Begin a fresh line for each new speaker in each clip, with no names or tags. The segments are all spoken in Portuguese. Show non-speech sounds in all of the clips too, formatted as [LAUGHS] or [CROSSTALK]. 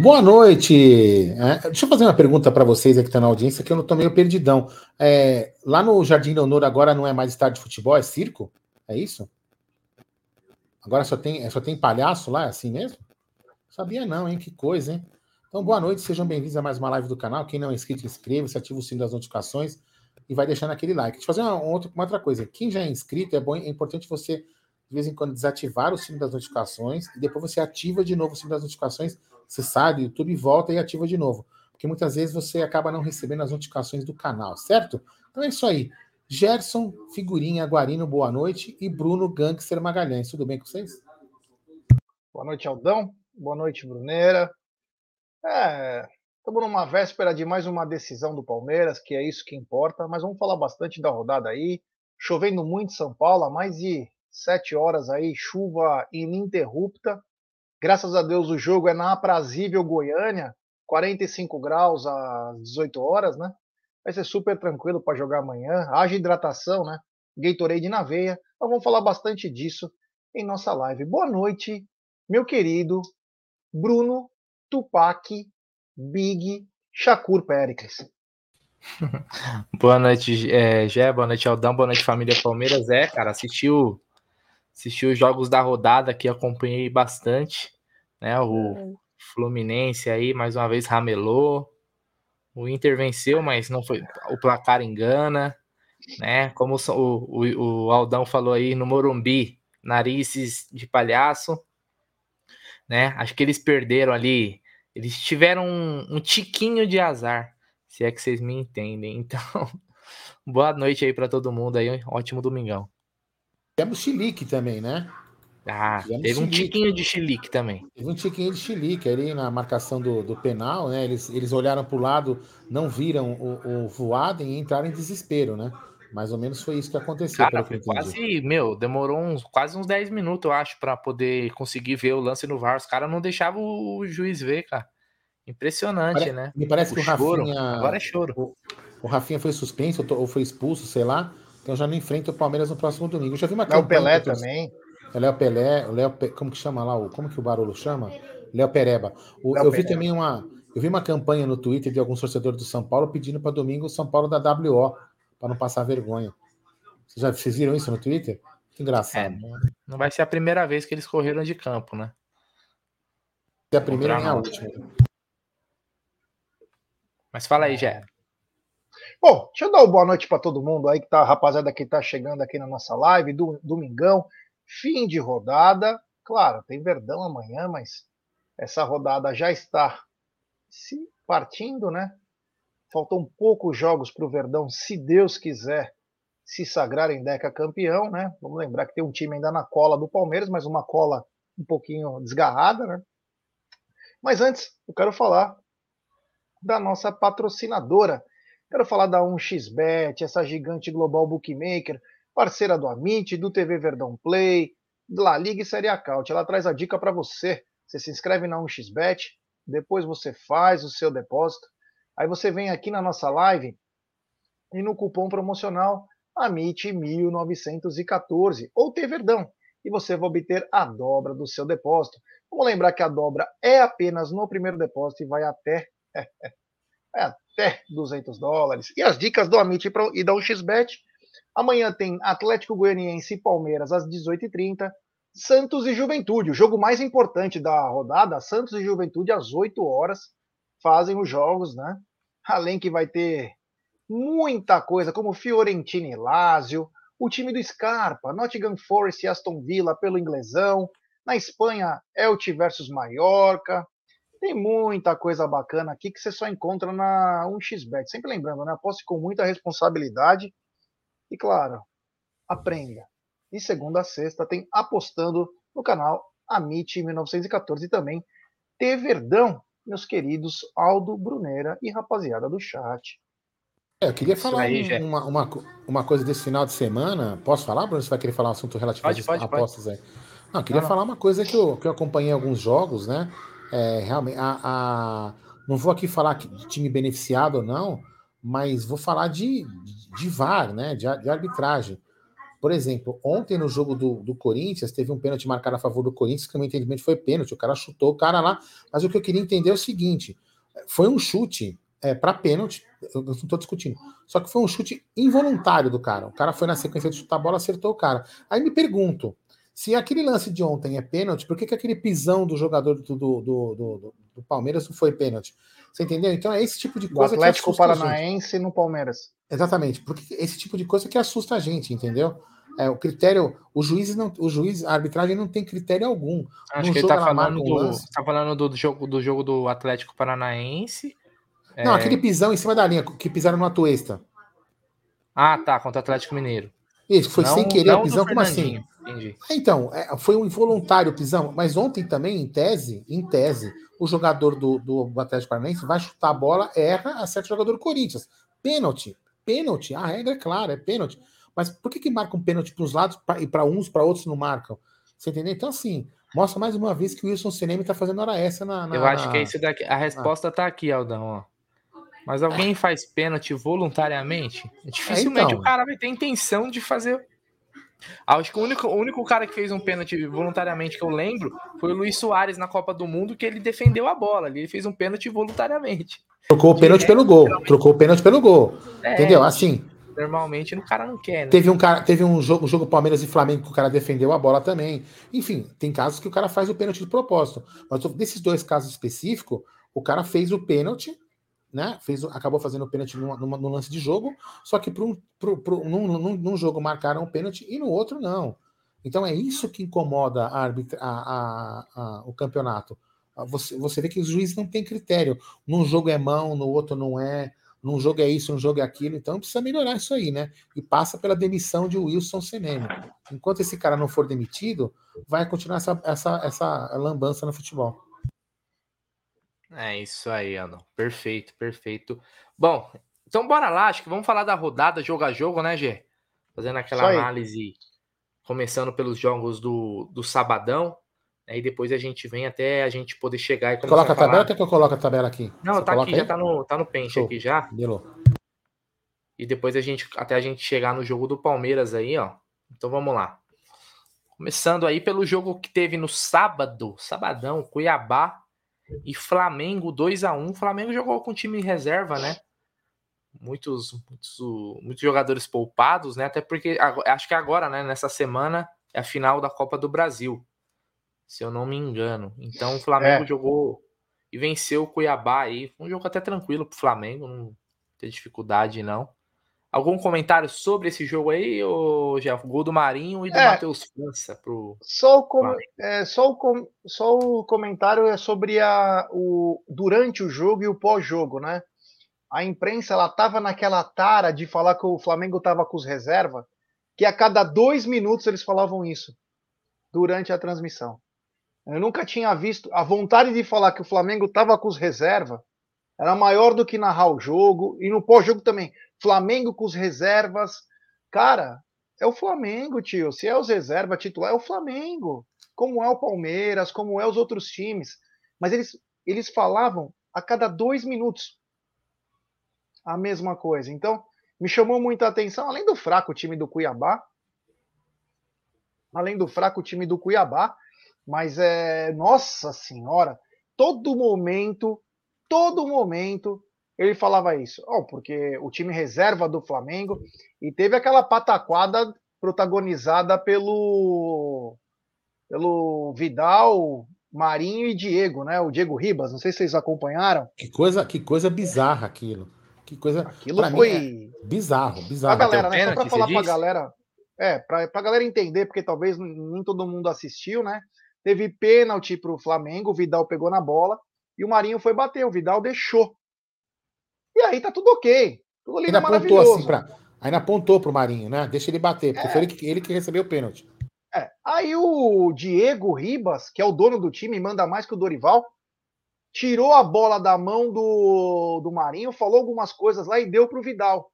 Boa noite. É, deixa eu fazer uma pergunta para vocês aqui que estão na audiência, que eu não estou meio perdidão. É, lá no Jardim Leonor agora não é mais estádio de futebol, é circo? É isso? Agora só tem, só tem palhaço lá, é assim mesmo? Sabia não, hein? Que coisa, hein? Então, boa noite, sejam bem-vindos a mais uma live do canal. Quem não é inscrito, inscreva-se, ativa o sino das notificações e vai deixando aquele like. Deixa eu fazer uma, outra, uma outra coisa. Quem já é inscrito, é bom, é importante você, de vez em quando, desativar o sino das notificações e depois você ativa de novo o sino das notificações você sai do YouTube, volta e ativa de novo. Porque muitas vezes você acaba não recebendo as notificações do canal, certo? Então é isso aí. Gerson, Figurinha, Guarino, boa noite. E Bruno Gangster Magalhães. Tudo bem com vocês?
Boa noite, Aldão. Boa noite, Bruneira. É, estamos numa véspera de mais uma decisão do Palmeiras, que é isso que importa, mas vamos falar bastante da rodada aí. Chovendo muito em São Paulo, há mais de sete horas aí, chuva ininterrupta. Graças a Deus o jogo é na aprazível Goiânia, 45 graus às 18 horas, né? Vai ser super tranquilo para jogar amanhã. Haja hidratação, né? Gatorade na veia. Nós vamos falar bastante disso em nossa live. Boa noite, meu querido Bruno Tupac Big Shakur Pericles. [LAUGHS]
boa noite, é, Gé, boa noite, Aldão, boa noite, família Palmeiras. É, cara, assistiu assisti os jogos da rodada que acompanhei bastante, né? O é. Fluminense aí mais uma vez ramelou. O Inter venceu, mas não foi. O placar engana, né? Como o, o, o Aldão falou aí no Morumbi, narizes de palhaço, né? Acho que eles perderam ali. Eles tiveram um, um tiquinho de azar, se é que vocês me entendem. [LAUGHS] Então, boa noite aí para todo mundo aí, um ótimo domingão.
Temos chilique também, né?
Ah, Tivemos teve um tiquinho de chilique também.
Teve um tiquinho de chilique ali na marcação do, do penal, né? Eles, eles olharam para o lado, não viram o, o Voaden e entraram em desespero, né? Mais ou menos foi isso que aconteceu.
Cara, foi quase, meu, demorou uns, quase uns 10 minutos, eu acho, para poder conseguir ver o lance no VAR. Os caras não deixavam o, juiz ver, cara. Impressionante,
Pare,
né?
Me parece o que o
choro,
Rafinha.
Agora é choro.
O, o Rafinha foi suspenso ou foi expulso, sei lá. Então já não enfrenta o Palmeiras no próximo domingo. Eu já vi uma
Léo Pelé também.
É Léo Pelé, o Léo, como que chama lá? O, como que o Barolo chama? Léo Pereba. O, Léo eu vi também uma, eu vi uma campanha no Twitter de alguns torcedores do São Paulo pedindo para domingo o São Paulo da WO para não passar vergonha. Vocês já vocês viram isso no Twitter? Que engraçado. É,
não vai ser a primeira vez que eles correram de campo, né?
É a primeira e a última.
Mas fala aí, Gé.
Bom, deixa eu dar uma boa noite para todo mundo aí que tá, rapaziada que tá chegando aqui na nossa live, do, domingão, fim de rodada. Claro, tem Verdão amanhã, mas essa rodada já está se partindo, né? Faltam poucos jogos para o Verdão, se Deus quiser, se sagrar em Deca campeão, né? Vamos lembrar que tem um time ainda na cola do Palmeiras, mas uma cola um pouquinho desgarrada, né? Mas antes, eu quero falar da nossa patrocinadora, Quero falar da 1xBet, essa gigante global bookmaker, parceira do Amit, do TV Verdão Play, La Liga e Série Acaute. Ela traz a dica para você. Você se inscreve na 1xBet, depois você faz o seu depósito, aí você vem aqui na nossa live e no cupom promocional AMIT1914 ou T Verdão e você vai obter a dobra do seu depósito. Vamos lembrar que a dobra é apenas no primeiro depósito e vai até até 200 dólares. E as dicas do Amit e da 1xBet. Amanhã tem Atlético Goianiense e Palmeiras às 18h30. Santos e Juventude, o jogo mais importante da rodada. Santos e Juventude às 8 horas fazem os jogos, né? Além que vai ter muita coisa, como Fiorentina e Lazio, o time do Scarpa, Nottingham Forest e Aston Villa pelo inglesão. Na Espanha, Elche versus Mallorca. Tem muita coisa bacana aqui que você só encontra na 1xBet. Sempre lembrando, né? Aposte com muita responsabilidade. E claro, aprenda. De segunda a sexta tem apostando no canal Amit 1914 e também T Verdão, meus queridos Aldo Brunera e rapaziada do chat.
É, eu queria falar aí, um, uma, uma, uma, coisa desse final de semana. Posso falar, Bruno? Você vai querer falar um assunto relativo pode,
às apostas
pode. aí? Não, eu queria não, falar não. uma coisa que eu, que eu acompanhei alguns jogos, né? É, realmente, a, a, não vou aqui falar de time beneficiado ou não, mas vou falar de, de VAR, né? De, de arbitragem. Por exemplo, ontem no jogo do, do Corinthians, teve um pênalti marcado a favor do Corinthians, que no meu entendimento foi pênalti. O cara chutou o cara lá. Mas o que eu queria entender é o seguinte: foi um chute é, para pênalti, eu não estou discutindo. Só que foi um chute involuntário do cara. O cara foi na sequência de chutar a bola, acertou o cara. Aí me pergunto: se aquele lance de ontem é pênalti, por que, que aquele pisão do jogador do, do, do, do, do Palmeiras não foi pênalti? Você entendeu? Então é esse tipo de coisa
o Atlético que Paranaense no Palmeiras.
Exatamente, porque esse tipo de coisa que assusta a gente, entendeu? É, o critério, o juiz não, o juiz, a arbitragem não tem critério algum.
Acho que ele tá falando, do, tá falando do, jogo, do jogo do Atlético Paranaense.
Não, é... aquele pisão em cima da linha, que pisaram no Atuesta.
Ah, tá, contra o Atlético Mineiro.
Isso, foi não, sem querer o pisão, como assim? Entendi. Então, é, foi um involuntário pisão, mas ontem também, em tese, em tese, o jogador do, do Atlético Paranaense vai chutar a bola, erra, acerta o jogador do Corinthians. Pênalti, pênalti, a regra é clara, é pênalti. Mas por que, que marcam pênalti para os lados pra, e para uns, para outros não marcam? Você entendeu? Então, assim, mostra mais uma vez que o Wilson Cinema está fazendo hora essa na, na,
Eu acho que é isso daqui. A resposta está aqui, Aldão, ó. Mas alguém faz pênalti voluntariamente? Dificilmente é, então. o cara vai ter intenção de fazer. Acho que o único, o único cara que fez um pênalti voluntariamente que eu lembro foi o Luiz Soares na Copa do Mundo, que ele defendeu a bola. Ele fez um pênalti voluntariamente.
Trocou o pênalti pelo gol. Trocou o pênalti pelo gol. É, Entendeu? Assim,
normalmente o cara não quer, né?
Teve um, cara, teve um jogo, um jogo Palmeiras e Flamengo que o cara defendeu a bola também. Enfim, tem casos que o cara faz o pênalti de propósito. Mas desses dois casos específicos, o cara fez o pênalti, né? Fez, acabou fazendo o pênalti no, lance de jogo, só que para um, num, num, num, jogo marcaram o pênalti e no outro não. Então é isso que incomoda a arbitra, a, a, a, o campeonato. Você, você vê que os juízes não têm critério. Num jogo é mão, no outro não é num jogo é isso, num jogo é aquilo, então precisa melhorar isso aí, né? E passa pela demissão de Wilson Seneme. Enquanto esse cara não for demitido, vai continuar essa, essa, essa lambança no futebol.
É isso aí, Ano. Perfeito, perfeito. Bom, então bora lá, acho que vamos falar da rodada jogo a jogo, né, Gê? Fazendo aquela análise, começando pelos jogos do, do sabadão. Aí depois a gente vem até a gente poder chegar e
começar Coloca a, a tabela ou quer que eu coloque a tabela aqui?
Não, Você tá aqui, aí? já tá no, tá no pente Show. aqui já. Belou. E depois a gente, até a gente chegar no jogo do Palmeiras aí, ó. Então vamos lá. Começando aí pelo jogo que teve no sábado, sabadão, Cuiabá e Flamengo 2 a 1 O Flamengo jogou com time reserva, né? Muitos, muitos, muitos jogadores poupados, né? Até porque acho que agora, né, nessa semana, é a final da Copa do Brasil se eu não me engano. Então o Flamengo é. jogou e venceu o Cuiabá aí. Um jogo até tranquilo pro Flamengo, não tem dificuldade não. Algum comentário sobre esse jogo aí, ou já gol do Marinho e do é, Matheus França pro
Só o, com, é, só, o com, só o comentário é sobre a, o durante o jogo e o pós-jogo, né? A imprensa ela tava naquela tara de falar que o Flamengo tava com os reservas, que a cada dois minutos eles falavam isso durante a transmissão. Eu nunca tinha visto. A vontade de falar que o Flamengo estava com os reservas era maior do que narrar o jogo. E no pós-jogo também. Flamengo com os reservas. Cara, é o Flamengo, tio. Se é os reservas titular, é o Flamengo. Como é o Palmeiras, como é os outros times. Mas eles, eles falavam a cada dois minutos a mesma coisa. Então, me chamou muita atenção, além do fraco time do Cuiabá. Além do fraco time do Cuiabá, mas é, nossa senhora, todo momento, todo momento ele falava isso. Oh, porque o time reserva do Flamengo e teve aquela pataquada protagonizada pelo pelo Vidal, Marinho e Diego, né? O Diego Ribas, não sei se vocês acompanharam.
Que coisa, que coisa bizarra aquilo. Que coisa.
Aquilo foi
é bizarro, bizarro.
A galera, né? Só para falar para a galera, é, para a galera entender, porque talvez nem todo mundo assistiu, né? Teve pênalti para o Flamengo, o Vidal pegou na bola e o Marinho foi bater, o Vidal deixou. E aí tá tudo ok. Tudo
lindo, ainda apontou assim pra, ainda apontou pro Marinho, né? Deixa ele bater, porque é. foi ele que, ele que recebeu o pênalti.
É. Aí o Diego Ribas, que é o dono do time, manda mais que o Dorival, tirou a bola da mão do, do Marinho, falou algumas coisas lá e deu pro Vidal.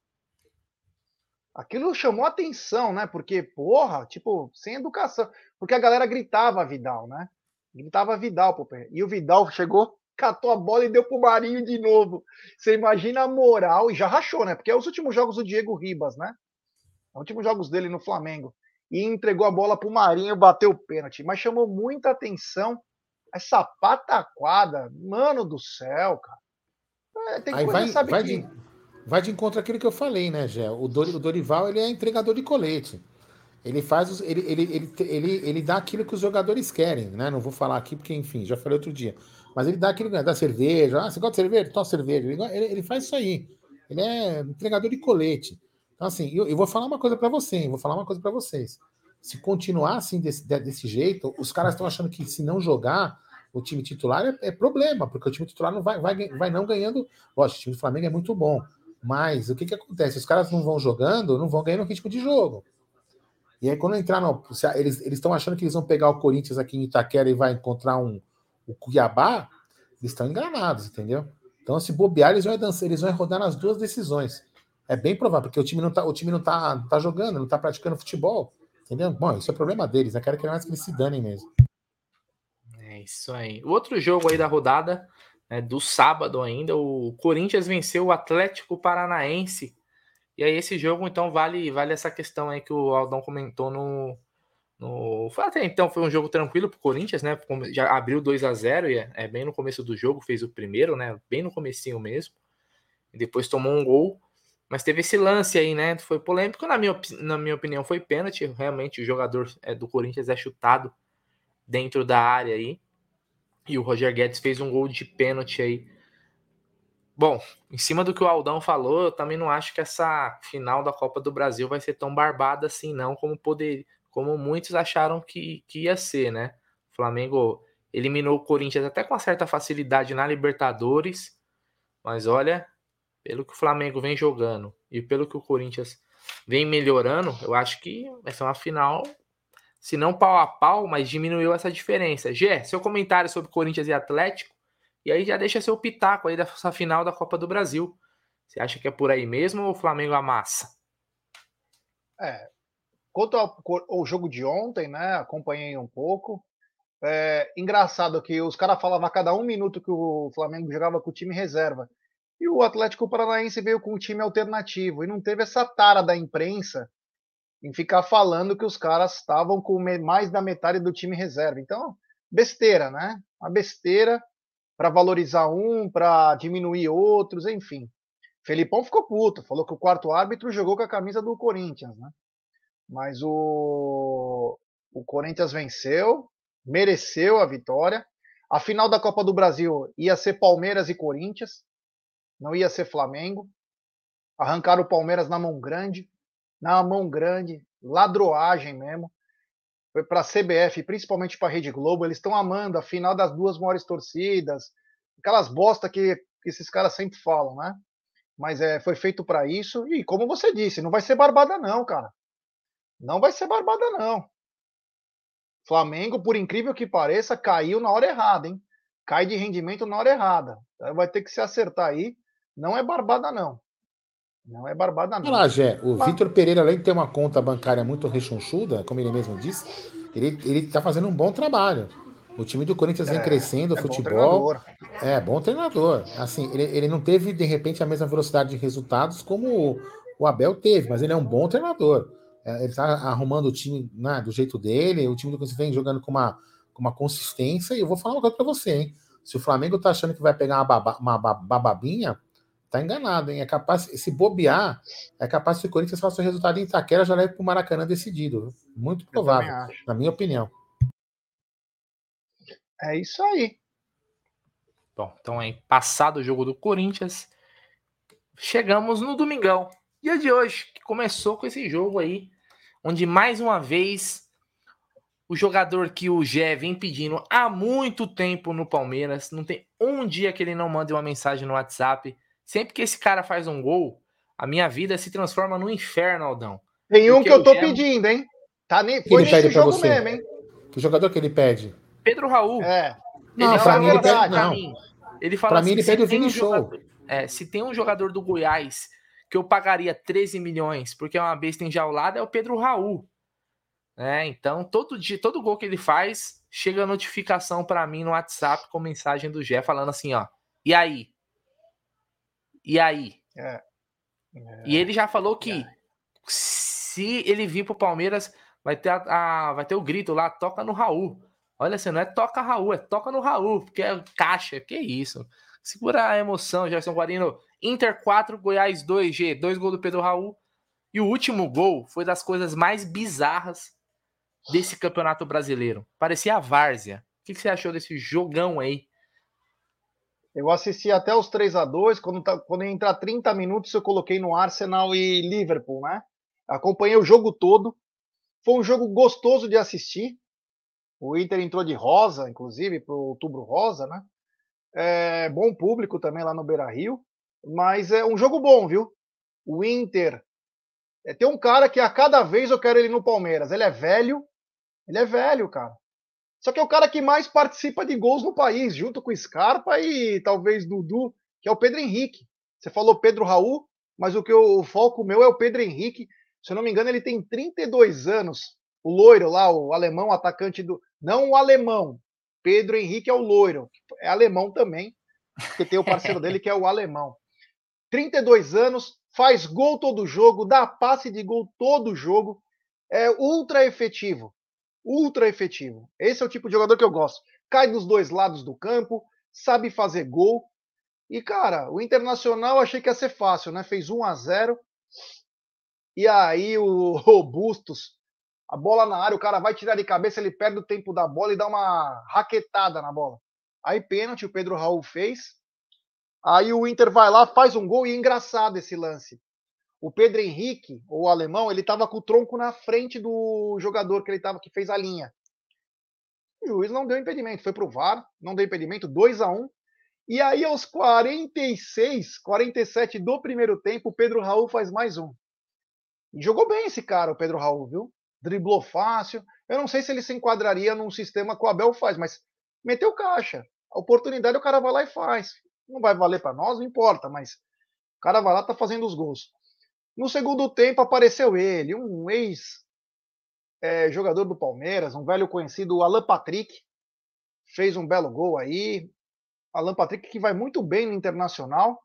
Aquilo chamou atenção, né? Porque, porra, tipo, sem educação. Porque a galera gritava Vidal, né? Gritava Vidal, pô. E o Vidal chegou, catou a bola e deu pro Marinho de novo. Você imagina a moral, e já rachou, né? Porque é os últimos jogos do Diego Ribas, né? últimos jogos dele no Flamengo, e entregou a bola para o Marinho, bateu o pênalti. Mas chamou muita atenção essa pataquada. Mano do céu, cara.
É, tem Aí vai, vai, que... de, vai de encontro àquilo que eu falei, né, Gé? O, Dorival ele é entregador de colete. Ele faz os, ele, ele, ele, ele, ele dá aquilo que os jogadores querem, né? Não vou falar aqui porque, enfim, já falei outro dia. Mas ele dá aquilo, né? dá cerveja. Ah, você gosta de cerveja? Toma cerveja. Ele, ele, faz isso aí. Ele é entregador de colete. Então, assim, eu, eu vou falar uma coisa para você, vou falar uma coisa para vocês. Se continuar assim desse, desse jeito, os caras estão achando que se não jogar o time titular é, é, problema, porque o time titular não vai, vai, vai não ganhando. Lógico, o time do Flamengo é muito bom. Mas o que, que acontece? Os caras não vão jogando, não vão ganhando ritmo de jogo. E aí, quando entrar no. Eles estão achando que eles vão pegar o Corinthians aqui em Itaquera e vai encontrar um, o Cuiabá, eles estão enganados, entendeu? Então, se bobear, eles vão, dançar, eles vão rodar nas duas decisões. É bem provável, porque o time não tá, o time não tá, tá jogando, não tá praticando futebol. Entendeu? Bom, isso é problema deles, né? Quero que mais que eles se danem mesmo.
É isso aí. O outro jogo aí da rodada, né, do sábado ainda, o Corinthians venceu o Atlético Paranaense. E aí, esse jogo, então, vale, vale essa questão aí que o Aldão comentou no, no, foi até então foi um jogo tranquilo pro Corinthians, né? Já abriu 2 a 0 e é, é, bem no começo do jogo, fez o primeiro, né? Bem no comecinho mesmo. E depois tomou um gol, mas teve esse lance aí, né? Foi polêmico, na minha, na minha opinião, foi pênalti. Realmente o jogador é, do Corinthians é chutado dentro da área aí. E o Roger Guedes fez um gol de pênalti aí. Bom, em cima do que o Aldão falou, eu também não acho que essa final da Copa do Brasil vai ser tão barbada assim, não, como poderia como muitos acharam que, que ia ser, né? O Flamengo eliminou o Corinthians até com uma certa facilidade na Libertadores, mas olha, pelo que o Flamengo vem jogando e pelo que o Corinthians vem melhorando, eu acho que vai ser uma final, se não pau a pau, mas diminuiu essa diferença. Gé, seu comentário sobre Corinthians e Atlético, e aí já deixa seu pitaco aí dessa final da Copa do Brasil. Você acha que é por aí mesmo ou o Flamengo amassa?
É, Quanto ao, ao, jogo de ontem, né? Acompanhei um pouco. É, engraçado que os caras falavam a cada um minuto que o Flamengo jogava com o time reserva. E o Atlético Paranaense veio com um time alternativo. E não teve essa tara da imprensa em ficar falando que os caras estavam com mais da metade do time reserva. Então, besteira, né? Uma besteira para valorizar um, para diminuir outros, enfim. Felipão ficou puto, falou que o quarto árbitro jogou com a camisa do Corinthians, né? Mas o, o Corinthians venceu, mereceu a vitória. A final da Copa do Brasil ia ser Palmeiras e Corinthians, não ia ser Flamengo. Arrancaram o Palmeiras na mão grande, na mão grande, ladroagem mesmo. Foi para a CBF, principalmente para a Rede Globo. Eles estão amando a final das duas maiores torcidas, aquelas bosta que, que esses caras sempre falam, né? Mas é, foi feito para isso. E como você disse, não vai ser barbada, não, cara. Não vai ser barbada, não. Flamengo, por incrível que pareça, caiu na hora errada, hein? Cai de rendimento na hora errada. Então vai ter que se acertar aí. Não é barbada, não. Não é barbada, não.
Olha lá, Gé. O. Vitor Pereira, além de ter uma conta bancária muito rechonchuda, como ele mesmo disse, ele, ele tá fazendo um bom trabalho. O time do Corinthians vem é, crescendo, o é futebol. Bom é, bom treinador. Assim, ele, ele não teve, de repente, a mesma velocidade de resultados como o, o Abel teve, mas ele é um bom treinador. É, ele está arrumando o time né, do jeito dele, o time do Corinthians vem jogando com uma, com uma consistência, e eu vou falar uma coisa para você, hein? Se o Flamengo tá achando que vai pegar uma, baba, uma bababinha, tá enganado, hein? É capaz, se bobear, é capaz que o Corinthians faça o resultado em Itaquera já leve para o Maracanã decidido. Muito provável, na minha opinião.
É isso aí.
Bom, então aí, passado o jogo do Corinthians, chegamos no domingão. Dia de hoje, que começou com esse jogo aí, onde mais uma vez o jogador que o Gé vem pedindo há muito tempo no Palmeiras, não tem um dia que ele não mande uma mensagem no WhatsApp. Sempre que esse cara faz um gol, a minha vida se transforma no inferno, Aldão.
Tem um que eu tô Gé... pedindo, hein? Tá nem...
Foi ele pede jogo você? mesmo, hein? Que jogador que ele pede?
Pedro Raul.
É.
Não, pra mim ele pede, não.
Ele fala
pra assim, mim ele pede o Vini um Show.
Jogador, é, se tem um jogador do Goiás que eu pagaria 13 milhões porque é uma besta enjaulada é o Pedro Raul. É, então, todo dia, todo gol que ele faz, chega a notificação para mim no WhatsApp com mensagem do Gé falando assim, ó. E aí? E aí? É. É. E ele já falou que se ele vir pro Palmeiras, vai ter, a, a, vai ter o grito lá, toca no Raul. Olha assim, não é toca Raul, é toca no Raul, porque é caixa, que isso. Segura a emoção, Gerson Guarino. Inter 4, Goiás 2, G, 2 gols do Pedro Raul. E o último gol foi das coisas mais bizarras desse campeonato brasileiro. Parecia a várzea. O que, que você achou desse jogão aí?
Eu assisti até os 3 a 2 quando, tá, quando entrar 30 minutos eu coloquei no Arsenal e Liverpool, né? Acompanhei o jogo todo. Foi um jogo gostoso de assistir. O Inter entrou de rosa, inclusive, para o outubro rosa, né? É, bom público também lá no Beira Rio. Mas é um jogo bom, viu? O Inter. É, tem um cara que a cada vez eu quero ele no Palmeiras. Ele é velho. Ele é velho, cara. Só que é o cara que mais participa de gols no país, junto com Scarpa e talvez Dudu, que é o Pedro Henrique. Você falou Pedro Raul, mas o que eu, o foco meu é o Pedro Henrique. Se eu não me engano, ele tem 32 anos. O loiro lá, o alemão, atacante do. Não o alemão. Pedro Henrique é o loiro. É alemão também, porque tem o parceiro dele que é o alemão. 32 anos, faz gol todo jogo, dá passe de gol todo jogo. É ultra efetivo ultra efetivo. Esse é o tipo de jogador que eu gosto. Cai dos dois lados do campo, sabe fazer gol. E, cara, o Internacional achei que ia ser fácil, né? Fez 1 a 0 E aí o, [LAUGHS] o Bustos, a bola na área, o cara vai tirar de cabeça, ele perde o tempo da bola e dá uma raquetada na bola. Aí pênalti, o Pedro Raul fez. Aí o Inter vai lá, faz um gol e é engraçado esse lance o Pedro Henrique, o alemão, ele estava com o tronco na frente do jogador que ele tava, que fez a linha. O juiz não deu impedimento, foi pro VAR, não deu impedimento, 2 a 1 E aí, aos 46, 47 do primeiro tempo, o Pedro Raul faz mais um. Jogou bem esse cara, o Pedro Raul, viu? Driblou fácil. Eu não sei se ele se enquadraria num sistema que o Abel faz, mas meteu caixa. A oportunidade o cara vai lá e faz. Não vai valer para nós, não importa, mas o cara vai lá tá fazendo os gols. No segundo tempo apareceu ele, um ex-jogador é, do Palmeiras, um velho conhecido, Alan Patrick, fez um belo gol aí. Alan Patrick que vai muito bem no Internacional.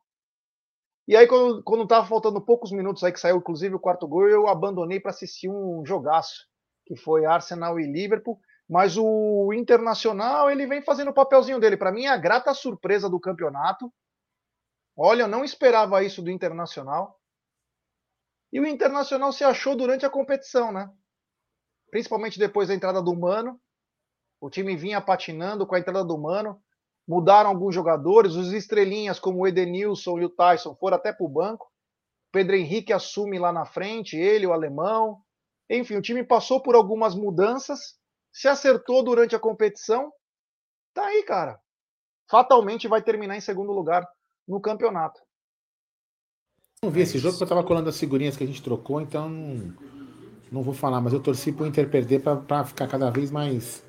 E aí, quando, quando tava faltando poucos minutos aí, que saiu inclusive o quarto gol, eu abandonei para assistir um jogaço, que foi Arsenal e Liverpool. Mas o Internacional, ele vem fazendo o papelzinho dele. Para mim, é a grata surpresa do campeonato. Olha, eu não esperava isso do Internacional. E o Internacional se achou durante a competição, né? Principalmente depois da entrada do Mano. O time vinha patinando com a entrada do Mano. Mudaram alguns jogadores. Os estrelinhas, como o Edenilson e o Tyson, foram até para o banco. O Pedro Henrique assume lá na frente, ele, o alemão. Enfim, o time passou por algumas mudanças, se acertou durante a competição. Tá aí, cara. Fatalmente vai terminar em segundo lugar no campeonato.
Não vi esse jogo porque eu tava colando as figurinhas que a gente trocou, então não, não vou falar, mas eu torci pro Inter perder para ficar cada vez mais,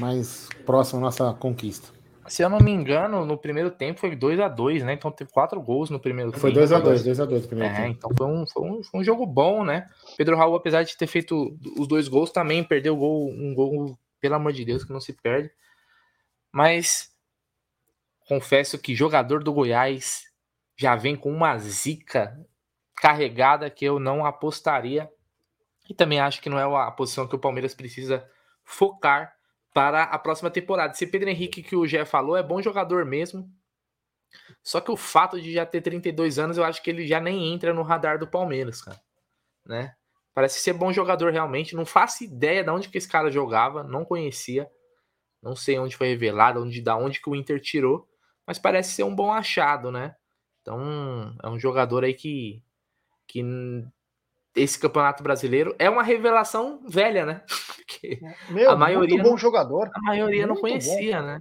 mais próximo à nossa conquista.
Se eu não me engano, no primeiro tempo foi 2 a 2 né? Então teve quatro gols no primeiro
foi tempo. Foi 2x2, 2x2 no primeiro
é,
tempo.
Então foi um, foi, um, foi um jogo bom, né? Pedro Raul, apesar de ter feito os dois gols, também perdeu gol, um gol, pelo amor de Deus, que não se perde. Mas confesso que jogador do Goiás já vem com uma zica carregada que eu não apostaria. E também acho que não é a posição que o Palmeiras precisa focar para a próxima temporada. Esse Pedro Henrique que o Gé falou é bom jogador mesmo. Só que o fato de já ter 32 anos, eu acho que ele já nem entra no radar do Palmeiras, cara. Né? Parece ser bom jogador realmente. Não faço ideia de onde que esse cara jogava, não conhecia. Não sei onde foi revelado, onde da onde que o Inter tirou, mas parece ser um bom achado, né? Então, é um jogador aí que, que esse campeonato brasileiro é uma revelação velha, né? [LAUGHS]
Porque é, Meu, a maioria muito bom jogador.
A maioria muito não conhecia, bom. né?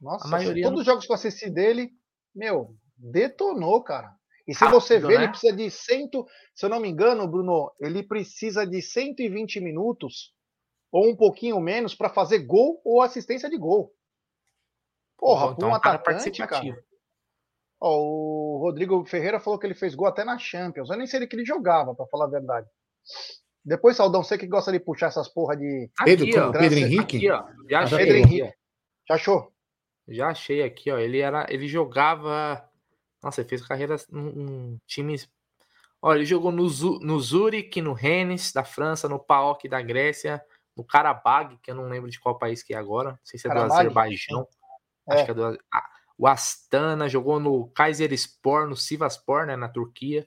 Nossa, a maioria todos não... os jogos que eu assisti dele, meu, detonou, cara. E se Rápido, você vê, né? ele precisa de cento, se eu não me engano, Bruno, ele precisa de 120 minutos ou um pouquinho menos para fazer gol ou assistência de gol. Porra, então, um atacante, cara. Ó, o Rodrigo Ferreira falou que ele fez gol até na Champions. Eu nem sei que ele jogava, para falar a verdade. Depois, Saldão, você que gosta de puxar essas porra de.
Pedro, aqui, ó, Pedro Henrique?
Aqui, ó. Já achei.
Pedro Henrique. Já achou?
Já achei aqui, ó. Ele era. Ele jogava. Nossa, ele fez carreira em, em times Olha, ele jogou no, no Zurich, no Rennes da França, no PAOK da Grécia, no Karabag, que eu não lembro de qual país que é agora, não sei se é Karabag? do Azerbaijão. É. Acho que é do ah, o Astana, jogou no Kayserispor, no Sivaspor, né, na Turquia.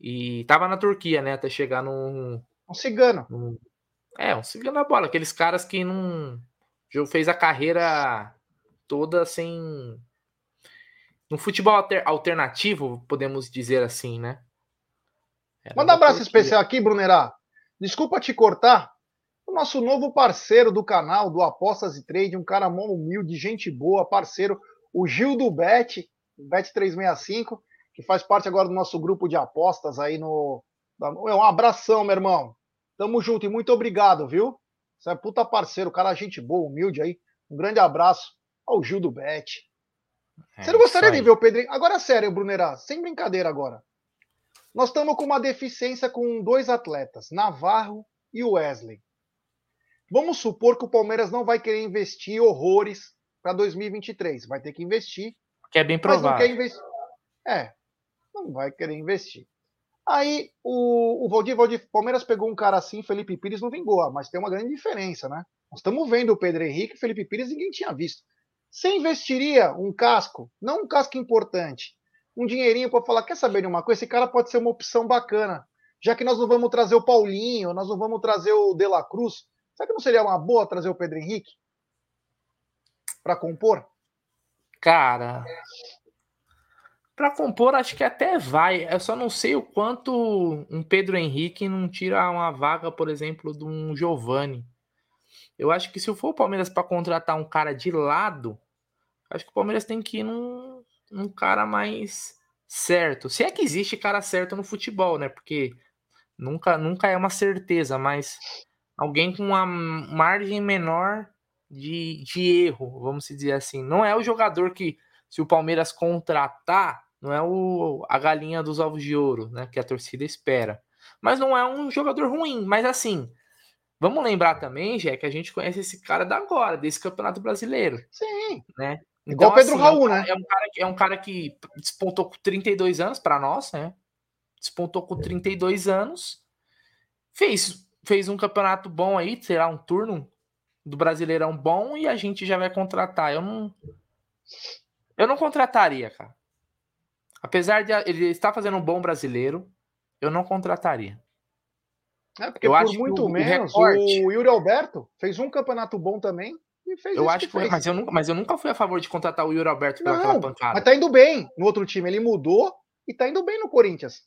E tava na Turquia, né, até chegar num
um cigano.
É, um cigano da bola, aqueles caras que não fez a carreira toda sem no futebol alter, alternativo, podemos dizer assim, né?
Era Manda um abraço especial aqui, Brunerá. Desculpa te cortar. O nosso novo parceiro do canal, do Apostas e Trade, um cara mó humilde, gente boa, parceiro, o Gil do Bet, Bet365, que faz parte agora do nosso grupo de apostas aí no. Um abração, meu irmão. Tamo junto e muito obrigado, viu? Você é puta parceiro, cara, gente boa, humilde aí. Um grande abraço ao Gil do Bet. É, Você não gostaria de ver o Pedrinho? Agora, sério, Brunerá, sem brincadeira agora. Nós estamos com uma deficiência com dois atletas, Navarro e Wesley. Vamos supor que o Palmeiras não vai querer investir horrores para 2023. Vai ter que investir.
Que é bem provável. Mas não quer investir.
É, não vai querer investir. Aí o, o Valdir, Valdir Palmeiras pegou um cara assim, Felipe Pires não vingou, mas tem uma grande diferença, né? Nós estamos vendo o Pedro Henrique, Felipe Pires ninguém tinha visto. Você investiria um casco, não um casco importante, um dinheirinho para falar, quer saber de uma coisa? Esse cara pode ser uma opção bacana. Já que nós não vamos trazer o Paulinho, nós não vamos trazer o De La Cruz, será que não seria uma boa trazer o Pedro Henrique para compor?
Cara, para compor acho que até vai. Eu só não sei o quanto um Pedro Henrique não tira uma vaga, por exemplo, de um Giovani. Eu acho que se for o Palmeiras para contratar um cara de lado, Acho que o Palmeiras tem que ir num, num cara mais certo. Se é que existe cara certo no futebol, né? Porque nunca, nunca é uma certeza, mas alguém com uma margem menor de, de erro, vamos dizer assim. Não é o jogador que, se o Palmeiras contratar, não é o, a galinha dos ovos de ouro, né? Que a torcida espera. Mas não é um jogador ruim. Mas assim, vamos lembrar também, Jé, que a gente conhece esse cara da agora, desse Campeonato Brasileiro.
Sim.
Né?
Igual o Pedro assim, Raul,
é um, né? É um, cara, é um cara que despontou com 32 anos para nós, né? Despontou com 32 anos. Fez, fez um campeonato bom aí, será um turno do Brasileirão bom e a gente já vai contratar. Eu não eu não contrataria, cara. Apesar de ele estar fazendo um bom brasileiro, eu não contrataria.
É porque eu por acho muito menos o, recorte... o Yuri Alberto fez um campeonato bom também
e fez eu acho que, foi, mas eu, nunca, mas eu nunca fui a favor de contratar o Yuri Alberto pela aquela pancada.
Mas tá indo bem no outro time. Ele mudou e tá indo bem no Corinthians.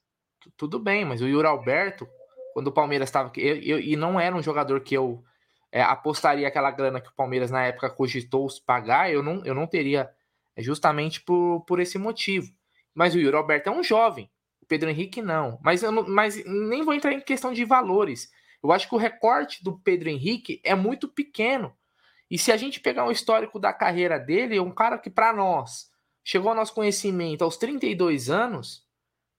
Tudo bem, mas o Yuri Alberto, quando o Palmeiras estava. E não era um jogador que eu é, apostaria aquela grana que o Palmeiras na época cogitou pagar, eu não, eu não teria. É justamente por, por esse motivo. Mas o Yuri Alberto é um jovem. O Pedro Henrique não. Mas, eu não, mas nem vou entrar em questão de valores. Eu acho que o recorte do Pedro Henrique é muito pequeno. E se a gente pegar um histórico da carreira dele, é um cara que, para nós, chegou ao nosso conhecimento aos 32 anos,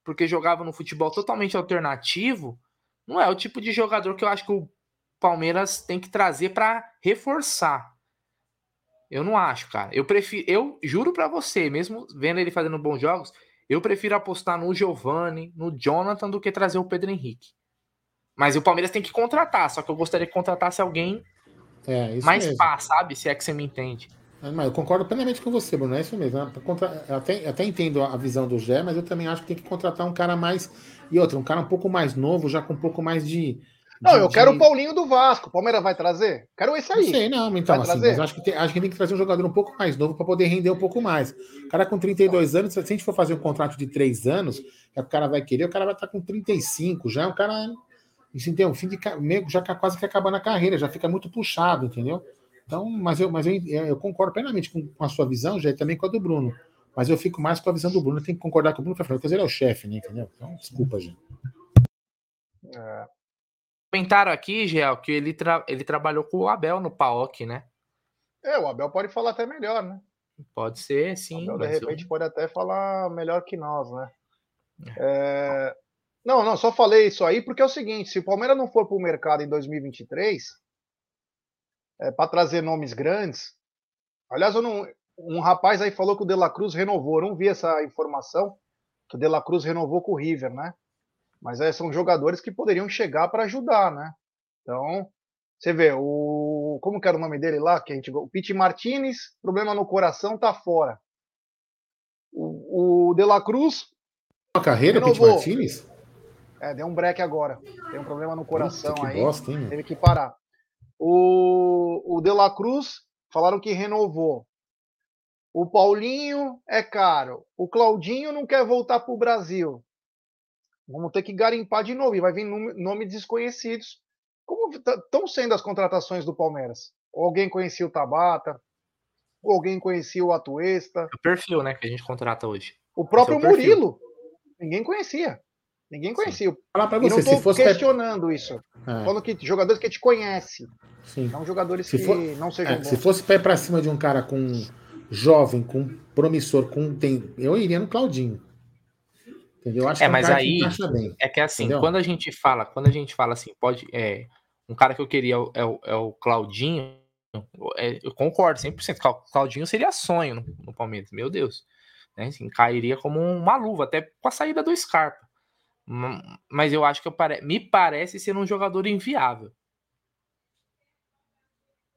porque jogava no futebol totalmente alternativo, não é o tipo de jogador que eu acho que o Palmeiras tem que trazer para reforçar. Eu não acho, cara. Eu prefiro, eu juro para você, mesmo vendo ele fazendo bons jogos, eu prefiro apostar no Giovani, no Jonathan do que trazer o Pedro Henrique. Mas o Palmeiras tem que contratar, só que eu gostaria que contratasse alguém é, mais mesmo. pá, sabe? Se é que você me entende.
É, mas eu concordo plenamente com você, Bruno. É isso mesmo. Né? Eu até, até entendo a visão do Gé, mas eu também acho que tem que contratar um cara mais. E outro, um cara um pouco mais novo, já com um pouco mais de.
Não, eu quero o Paulinho do Vasco. Palmeiras vai trazer? Quero esse aí.
Não sei, não, então, assim, acho que, tem, acho que tem que trazer um jogador um pouco mais novo para poder render um pouco mais. O cara com 32 anos, se a gente for fazer um contrato de 3 anos, é o cara vai querer, o cara vai estar com 35, já é um cara isso tem um fim de já quase que acabando a carreira, já fica muito puxado, entendeu? Então, mas eu, mas eu, eu concordo plenamente com, com, a sua visão, já também com a do Bruno. Mas eu fico mais com a visão do Bruno. Tenho que concordar com o Bruno, porque ele é o chefe, né? Entendeu? Então, desculpa, gente.
É. Comentaram aqui, Gel, que ele, tra ele trabalhou com o Abel no PAOC, né?
É, o Abel pode falar até melhor, né?
Pode ser, sim.
O Abel, de repente, eu... pode até falar melhor que nós, né? É. É... Não, não, só falei isso aí porque é o seguinte: se o Palmeiras não for para o mercado em 2023, é, para trazer nomes grandes. Aliás, não, um rapaz aí falou que o De La Cruz renovou. Eu não vi essa informação, que o De La Cruz renovou com o River, né? Mas é, são jogadores que poderiam chegar para ajudar, né? Então, você vê, o. Como que era o nome dele lá? Que a gente, o Pete Martinez, problema no coração, tá fora. O, o De La Cruz.
Uma carreira, Pete Martinez?
É, deu um break agora. Tem um problema no coração
Puta,
aí.
Bosta, hein,
teve que parar. O, o De La Cruz, falaram que renovou. O Paulinho é caro. O Claudinho não quer voltar para o Brasil. Vamos ter que garimpar de novo. E vai vir nomes desconhecidos. Como estão sendo as contratações do Palmeiras? Ou alguém conhecia o Tabata? Ou alguém conhecia o Atuesta?
É o perfil, né, que a gente contrata hoje.
O próprio é o Murilo. Ninguém conhecia. Ninguém conhecia.
Falar para você,
não se fosse questionando isso. É. Falando que jogadores que te conhece. Sim. Não jogadores se que for... não sejam é,
Se fosse pé para cima de um cara com jovem, com promissor, com tem, eu iria no Claudinho.
Entendeu? Eu acho é, que é mas aí que é que assim, entendeu? quando a gente fala, quando a gente fala assim, pode é um cara que eu queria é o, é o Claudinho, é, eu concordo 100%. Claudinho seria sonho no, no Palmeiras, meu Deus. Né? Assim, cairia como uma luva, até com a saída do Scarpa. Mas eu acho que eu pare... me parece ser um jogador inviável.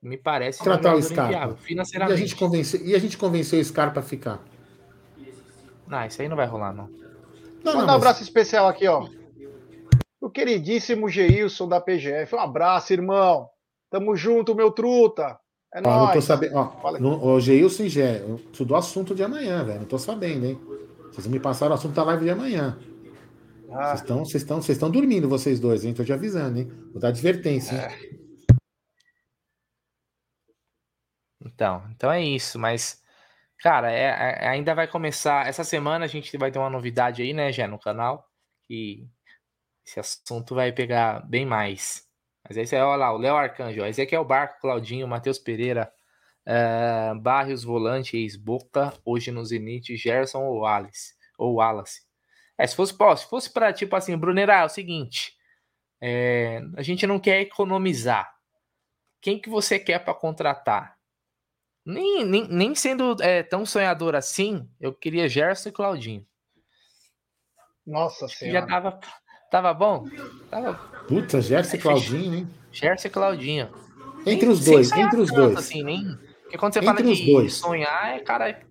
Me parece
Tratar um o Scarpa. Inviável, financeiramente. E a, gente convenceu, e a gente convenceu o Scarpa a ficar?
Não, isso aí não vai rolar, não.
Não Manda um abraço especial aqui, ó. O queridíssimo Geilson da PGF. Um abraço, irmão. Tamo junto, meu truta. É ó, nóis.
Não tô sabendo. Ó, no, o Geilson e Gé, eu o assunto de amanhã, velho. Não tô sabendo, hein? Vocês me passaram o assunto da live de amanhã. Ah. Vocês estão, vocês estão, vocês estão dormindo, vocês dois, hein? Tô te avisando, hein? Vou dar advertência, hein? É.
Então, então é isso, mas cara, é, é, ainda vai começar essa semana a gente vai ter uma novidade aí, né, já no canal, que esse assunto vai pegar bem mais. Mas esse é, olha lá, o Léo Arcanjo, esse aqui é o Barco, Claudinho, Matheus Pereira, uh, Barrios Volante, ex-Boca, hoje no Zenit, Gerson ou Wallace, ou Wallace. É, se fosse, pô, se fosse para tipo assim, Brunerá, é o seguinte, é, a gente não quer economizar. Quem que você quer para contratar? Nem, nem, nem sendo é, tão sonhador assim, eu queria Gerson e Claudinho.
Nossa Senhora.
Já tava, tava bom? Tava...
Puta, Gerson e Claudinho, hein?
Gerson e Claudinho.
Entre nem, os dois, entre os tanto, dois.
Assim, nem... Porque quando você entre fala de dois. sonhar, é cara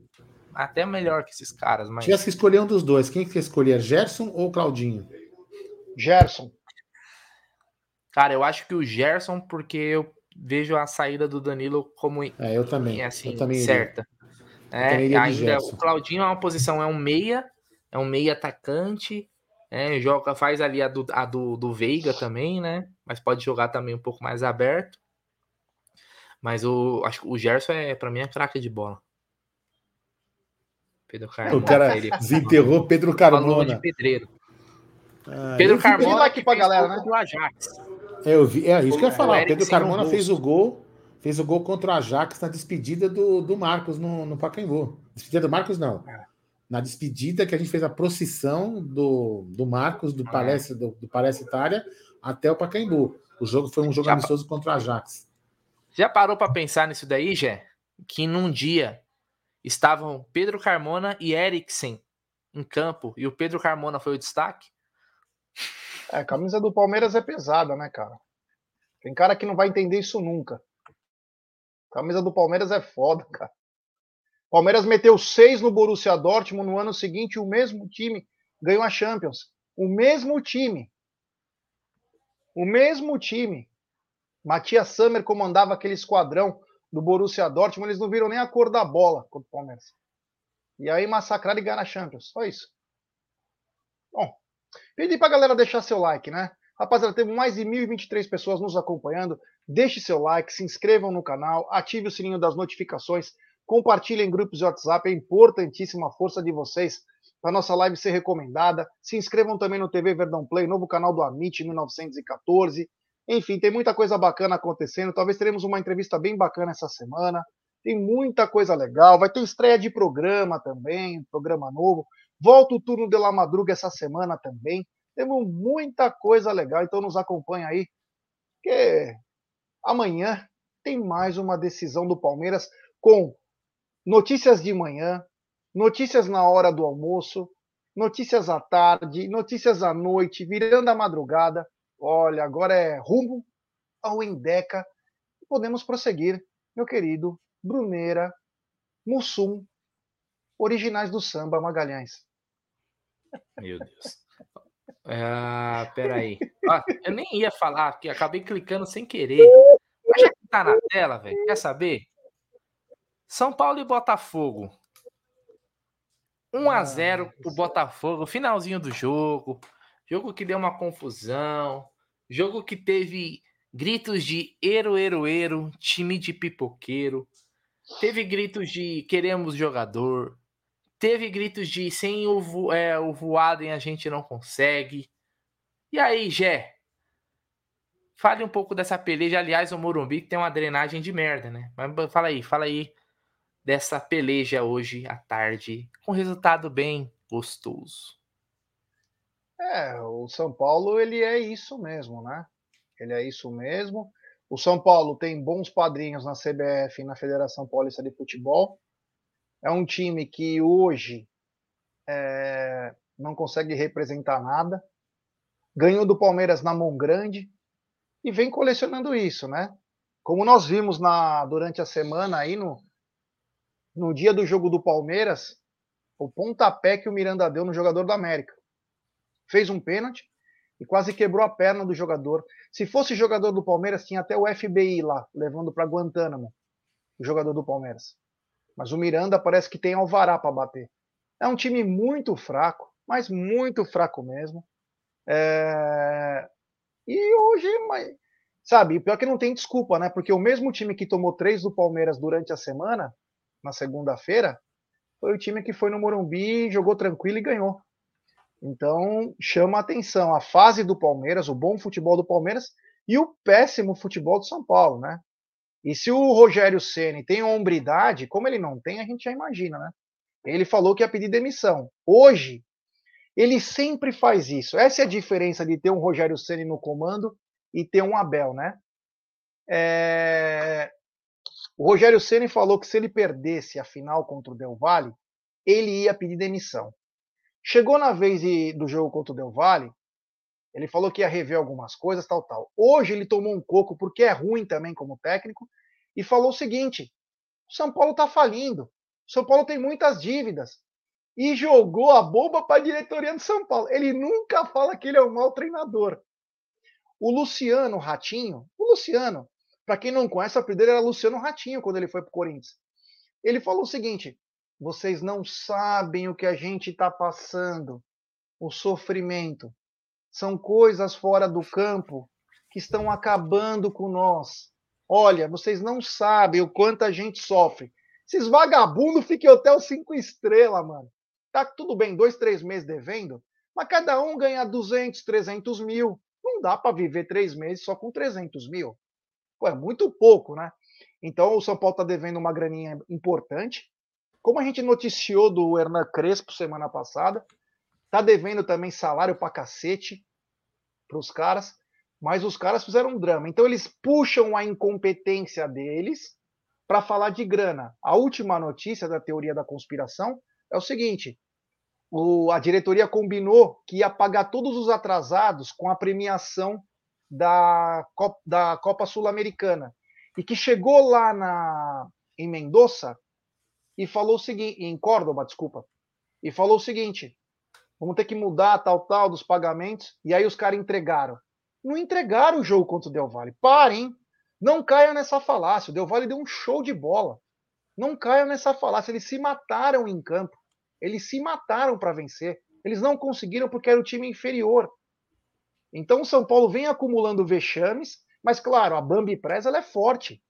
até melhor que esses caras. Mas...
Tivesse que escolher um dos dois, quem que escolher, Gerson ou Claudinho?
Gerson.
Cara, eu acho que o Gerson, porque eu vejo a saída do Danilo como
é, eu também,
assim,
eu também
certa. É, ainda o Claudinho é uma posição, é um meia, é um meia atacante, é, joga, faz ali a, do, a do, do Veiga também, né? Mas pode jogar também um pouco mais aberto. Mas o, acho que o Gerson é, para mim, é craque de bola.
Pedro Carmona. O cara [LAUGHS] desenterrou Pedro Carmona.
de pedreiro. Ah, Pedro Carmona aqui pra galera, né? Do Ajax.
É, eu vi, é isso que eu ia falar. Pedro Carmona fez o gol, fez o gol contra o Ajax na despedida do, do Marcos no, no Pacaembu. Despedida do Marcos, não. É. Na despedida que a gente fez a procissão do, do Marcos, do ah, Palestra, do, do Palestra Itália, até o Pacaembu. O jogo foi um jogo já, amistoso contra o Ajax.
Já parou para pensar nisso daí, Jé? Que num dia estavam Pedro Carmona e Eriksen em campo e o Pedro Carmona foi o destaque?
É, a camisa do Palmeiras é pesada, né, cara? Tem cara que não vai entender isso nunca. A camisa do Palmeiras é foda, cara. Palmeiras meteu seis no Borussia Dortmund no ano seguinte, o mesmo time ganhou a Champions. O mesmo time. O mesmo time. Matias Sammer comandava aquele esquadrão do Borussia Dortmund, eles não viram nem a cor da bola contra o Palmeiras. E aí massacraram e ganharam a Champions. Só isso. Bom, Pedir para a galera deixar seu like, né? Rapaziada, temos mais de 1.023 pessoas nos acompanhando. Deixe seu like, se inscrevam no canal, ative o sininho das notificações, compartilhem em grupos de WhatsApp, é importantíssima a força de vocês para nossa live ser recomendada. Se inscrevam também no TV Verdão Play, novo canal do Amit 1914. Enfim, tem muita coisa bacana acontecendo. Talvez teremos uma entrevista bem bacana essa semana. Tem muita coisa legal. Vai ter estreia de programa também, programa novo. Volta o turno de La Madruga essa semana também. Temos muita coisa legal, então nos acompanha aí, que amanhã tem mais uma decisão do Palmeiras com notícias de manhã, notícias na hora do almoço notícias à tarde, notícias à noite, virando a madrugada. Olha, agora é rumo ao Endeca. Podemos prosseguir, meu querido Bruneira, Mussum, originais do samba Magalhães.
Meu Deus. Ah, peraí. Ah, eu nem ia falar aqui, acabei clicando sem querer. Mas já que tá na tela, velho, quer saber? São Paulo e Botafogo. 1 a 0 pro Botafogo, finalzinho do jogo. Jogo que deu uma confusão. Jogo que teve gritos de ero, ero, ero, time de pipoqueiro. Teve gritos de queremos jogador. Teve gritos de sem o, vo, é, o voadem a gente não consegue. E aí, Gé? Fale um pouco dessa peleja. Aliás, o Morumbi tem uma drenagem de merda, né? Mas fala aí, fala aí dessa peleja hoje à tarde, com resultado bem gostoso.
É, o São Paulo ele é isso mesmo, né? Ele é isso mesmo. O São Paulo tem bons padrinhos na CBF e na Federação Paulista de Futebol. É um time que hoje é, não consegue representar nada. Ganhou do Palmeiras na mão grande e vem colecionando isso, né? Como nós vimos na, durante a semana aí no, no dia do jogo do Palmeiras, o pontapé que o Miranda deu no jogador do América. Fez um pênalti e quase quebrou a perna do jogador. Se fosse jogador do Palmeiras, tinha até o FBI lá, levando para Guantánamo, o jogador do Palmeiras. Mas o Miranda parece que tem alvará para bater. É um time muito fraco, mas muito fraco mesmo. É... E hoje, mas... sabe, pior que não tem desculpa, né? Porque o mesmo time que tomou três do Palmeiras durante a semana na segunda-feira, foi o time que foi no Morumbi, jogou tranquilo e ganhou. Então, chama a atenção a fase do Palmeiras, o bom futebol do Palmeiras e o péssimo futebol do São Paulo, né? E se o Rogério Ceni tem hombridade, como ele não tem, a gente já imagina, né? Ele falou que ia pedir demissão. Hoje, ele sempre faz isso. Essa é a diferença de ter um Rogério Ceni no comando e ter um Abel, né? É... O Rogério Ceni falou que se ele perdesse a final contra o Del Valle, ele ia pedir demissão. Chegou na vez de, do jogo contra o Del Valle, ele falou que ia rever algumas coisas, tal, tal. Hoje ele tomou um coco porque é ruim também como técnico e falou o seguinte: o São Paulo está falindo, o São Paulo tem muitas dívidas e jogou a bomba para a diretoria do São Paulo. Ele nunca fala que ele é um mau treinador. O Luciano Ratinho, o Luciano, para quem não conhece, o apelido dele era Luciano Ratinho quando ele foi para o Corinthians. Ele falou o seguinte: vocês não sabem o que a gente está passando, o sofrimento. São coisas fora do campo que estão acabando com nós. Olha, vocês não sabem o quanto a gente sofre. Esses vagabundos ficam em hotel cinco estrelas, mano. Tá tudo bem, dois, três meses devendo, mas cada um ganha 200, 300 mil. Não dá para viver três meses só com 300 mil. Pô, é muito pouco, né? Então o São Paulo está devendo uma graninha importante. Como a gente noticiou do Hernan Crespo semana passada, tá devendo também salário para cacete para os caras, mas os caras fizeram um drama. Então eles puxam a incompetência deles para falar de grana. A última notícia da teoria da conspiração é o seguinte: o, a diretoria combinou que ia pagar todos os atrasados com a premiação da, da Copa Sul-Americana e que chegou lá na, em Mendoza e falou o seguinte, em Córdoba, desculpa, e falou o seguinte: vamos ter que mudar tal, tal dos pagamentos. E aí os caras entregaram. Não entregaram o jogo contra o Del Valle. Parem, não caiam nessa falácia. O Del Valle deu um show de bola. Não caiam nessa falácia. Eles se mataram em campo. Eles se mataram para vencer. Eles não conseguiram porque era o time inferior. Então o São Paulo vem acumulando vexames, mas claro, a Bambi Press ela é forte.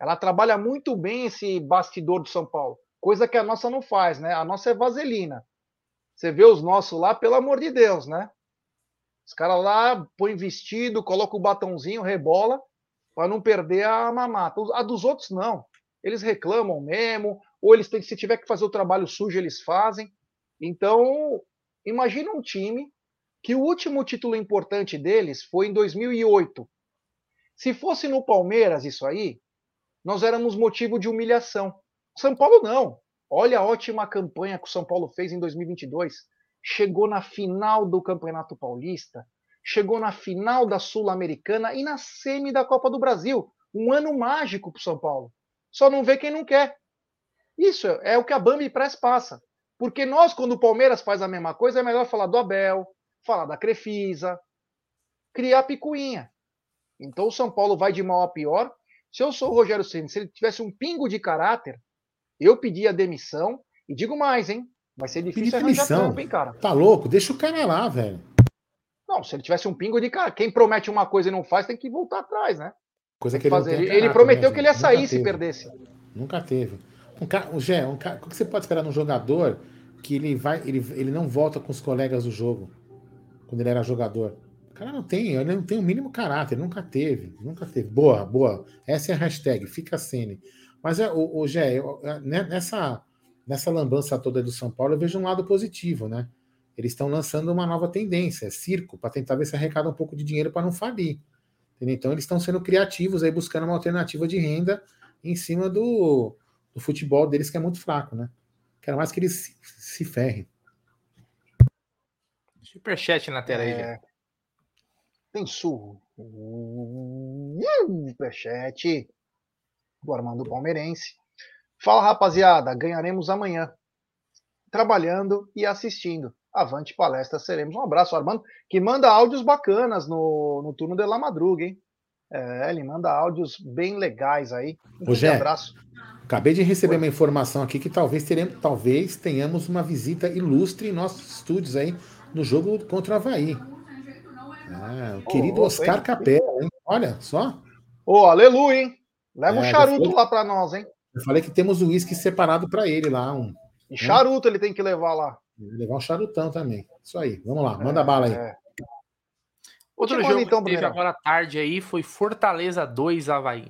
Ela trabalha muito bem esse bastidor do São Paulo, coisa que a nossa não faz, né? A nossa é vaselina. Você vê os nossos lá, pelo amor de Deus, né? Os caras lá põem vestido, colocam o batonzinho, rebola, para não perder a mamata. A dos outros não. Eles reclamam mesmo, ou eles têm se tiver que fazer o trabalho sujo, eles fazem. Então, imagina um time que o último título importante deles foi em 2008. Se fosse no Palmeiras isso aí, nós éramos motivo de humilhação. São Paulo não. Olha a ótima campanha que o São Paulo fez em 2022. chegou na final do Campeonato Paulista, chegou na final da Sul-Americana e na semi da Copa do Brasil. Um ano mágico para o São Paulo. Só não vê quem não quer. Isso é o que a Bambi Press passa. Porque nós, quando o Palmeiras faz a mesma coisa, é melhor falar do Abel, falar da Crefisa, criar picuinha. Então o São Paulo vai de mal a pior. Se eu sou o Rogério Ceni, se ele tivesse um pingo de caráter, eu pedia demissão. E digo mais, hein? Vai ser difícil
Pedir arranjar demissão. campo, hein, cara? Tá louco? Deixa o cara lá, velho.
Não, se ele tivesse um pingo de cara, quem promete uma coisa e não faz, tem que voltar atrás, né?
Coisa que ele,
fazer. ele, ele prometeu que ele ia sair se perdesse.
Nunca teve. Um cara, um, Gé, um cara, o que você pode esperar num jogador que ele vai, ele, ele não volta com os colegas do jogo quando ele era jogador? O cara não tem, ele não tem o mínimo caráter, nunca teve, nunca teve. Boa, boa. Essa é a hashtag, fica cene. Mas é, o, o Gé, é, né, nessa, nessa lambança toda do São Paulo, eu vejo um lado positivo, né? Eles estão lançando uma nova tendência, é circo, para tentar ver se arrecada um pouco de dinheiro para não falir. Entendeu? Então eles estão sendo criativos aí, buscando uma alternativa de renda em cima do, do futebol deles, que é muito fraco, né? Quero mais que eles se, se ferrem.
Superchat na tela é... aí,
Tem surro. Superchat do Armando Palmeirense. Fala, rapaziada, ganharemos amanhã. Trabalhando e assistindo. Avante palestra, seremos. Um abraço, Armando, que manda áudios bacanas no, no turno de La Madruga, hein? É, ele manda áudios bem legais aí.
Um Ô, abraço. Acabei de receber Oi. uma informação aqui que talvez, teremos, talvez tenhamos uma visita ilustre em nossos estúdios aí no jogo contra o Havaí. Ah, o querido oh, Oscar Capela, hein? Olha só.
Ô, oh, aleluia, hein? Leva é, um charuto falei, lá para nós, hein?
Eu falei que temos o uísque separado para ele lá. Um,
e charuto um, ele tem que levar lá.
Levar um charutão também. Isso aí. Vamos lá, manda é, bala aí. É.
Outro jogo então, que teve agora à tarde aí foi Fortaleza 2 Havaí.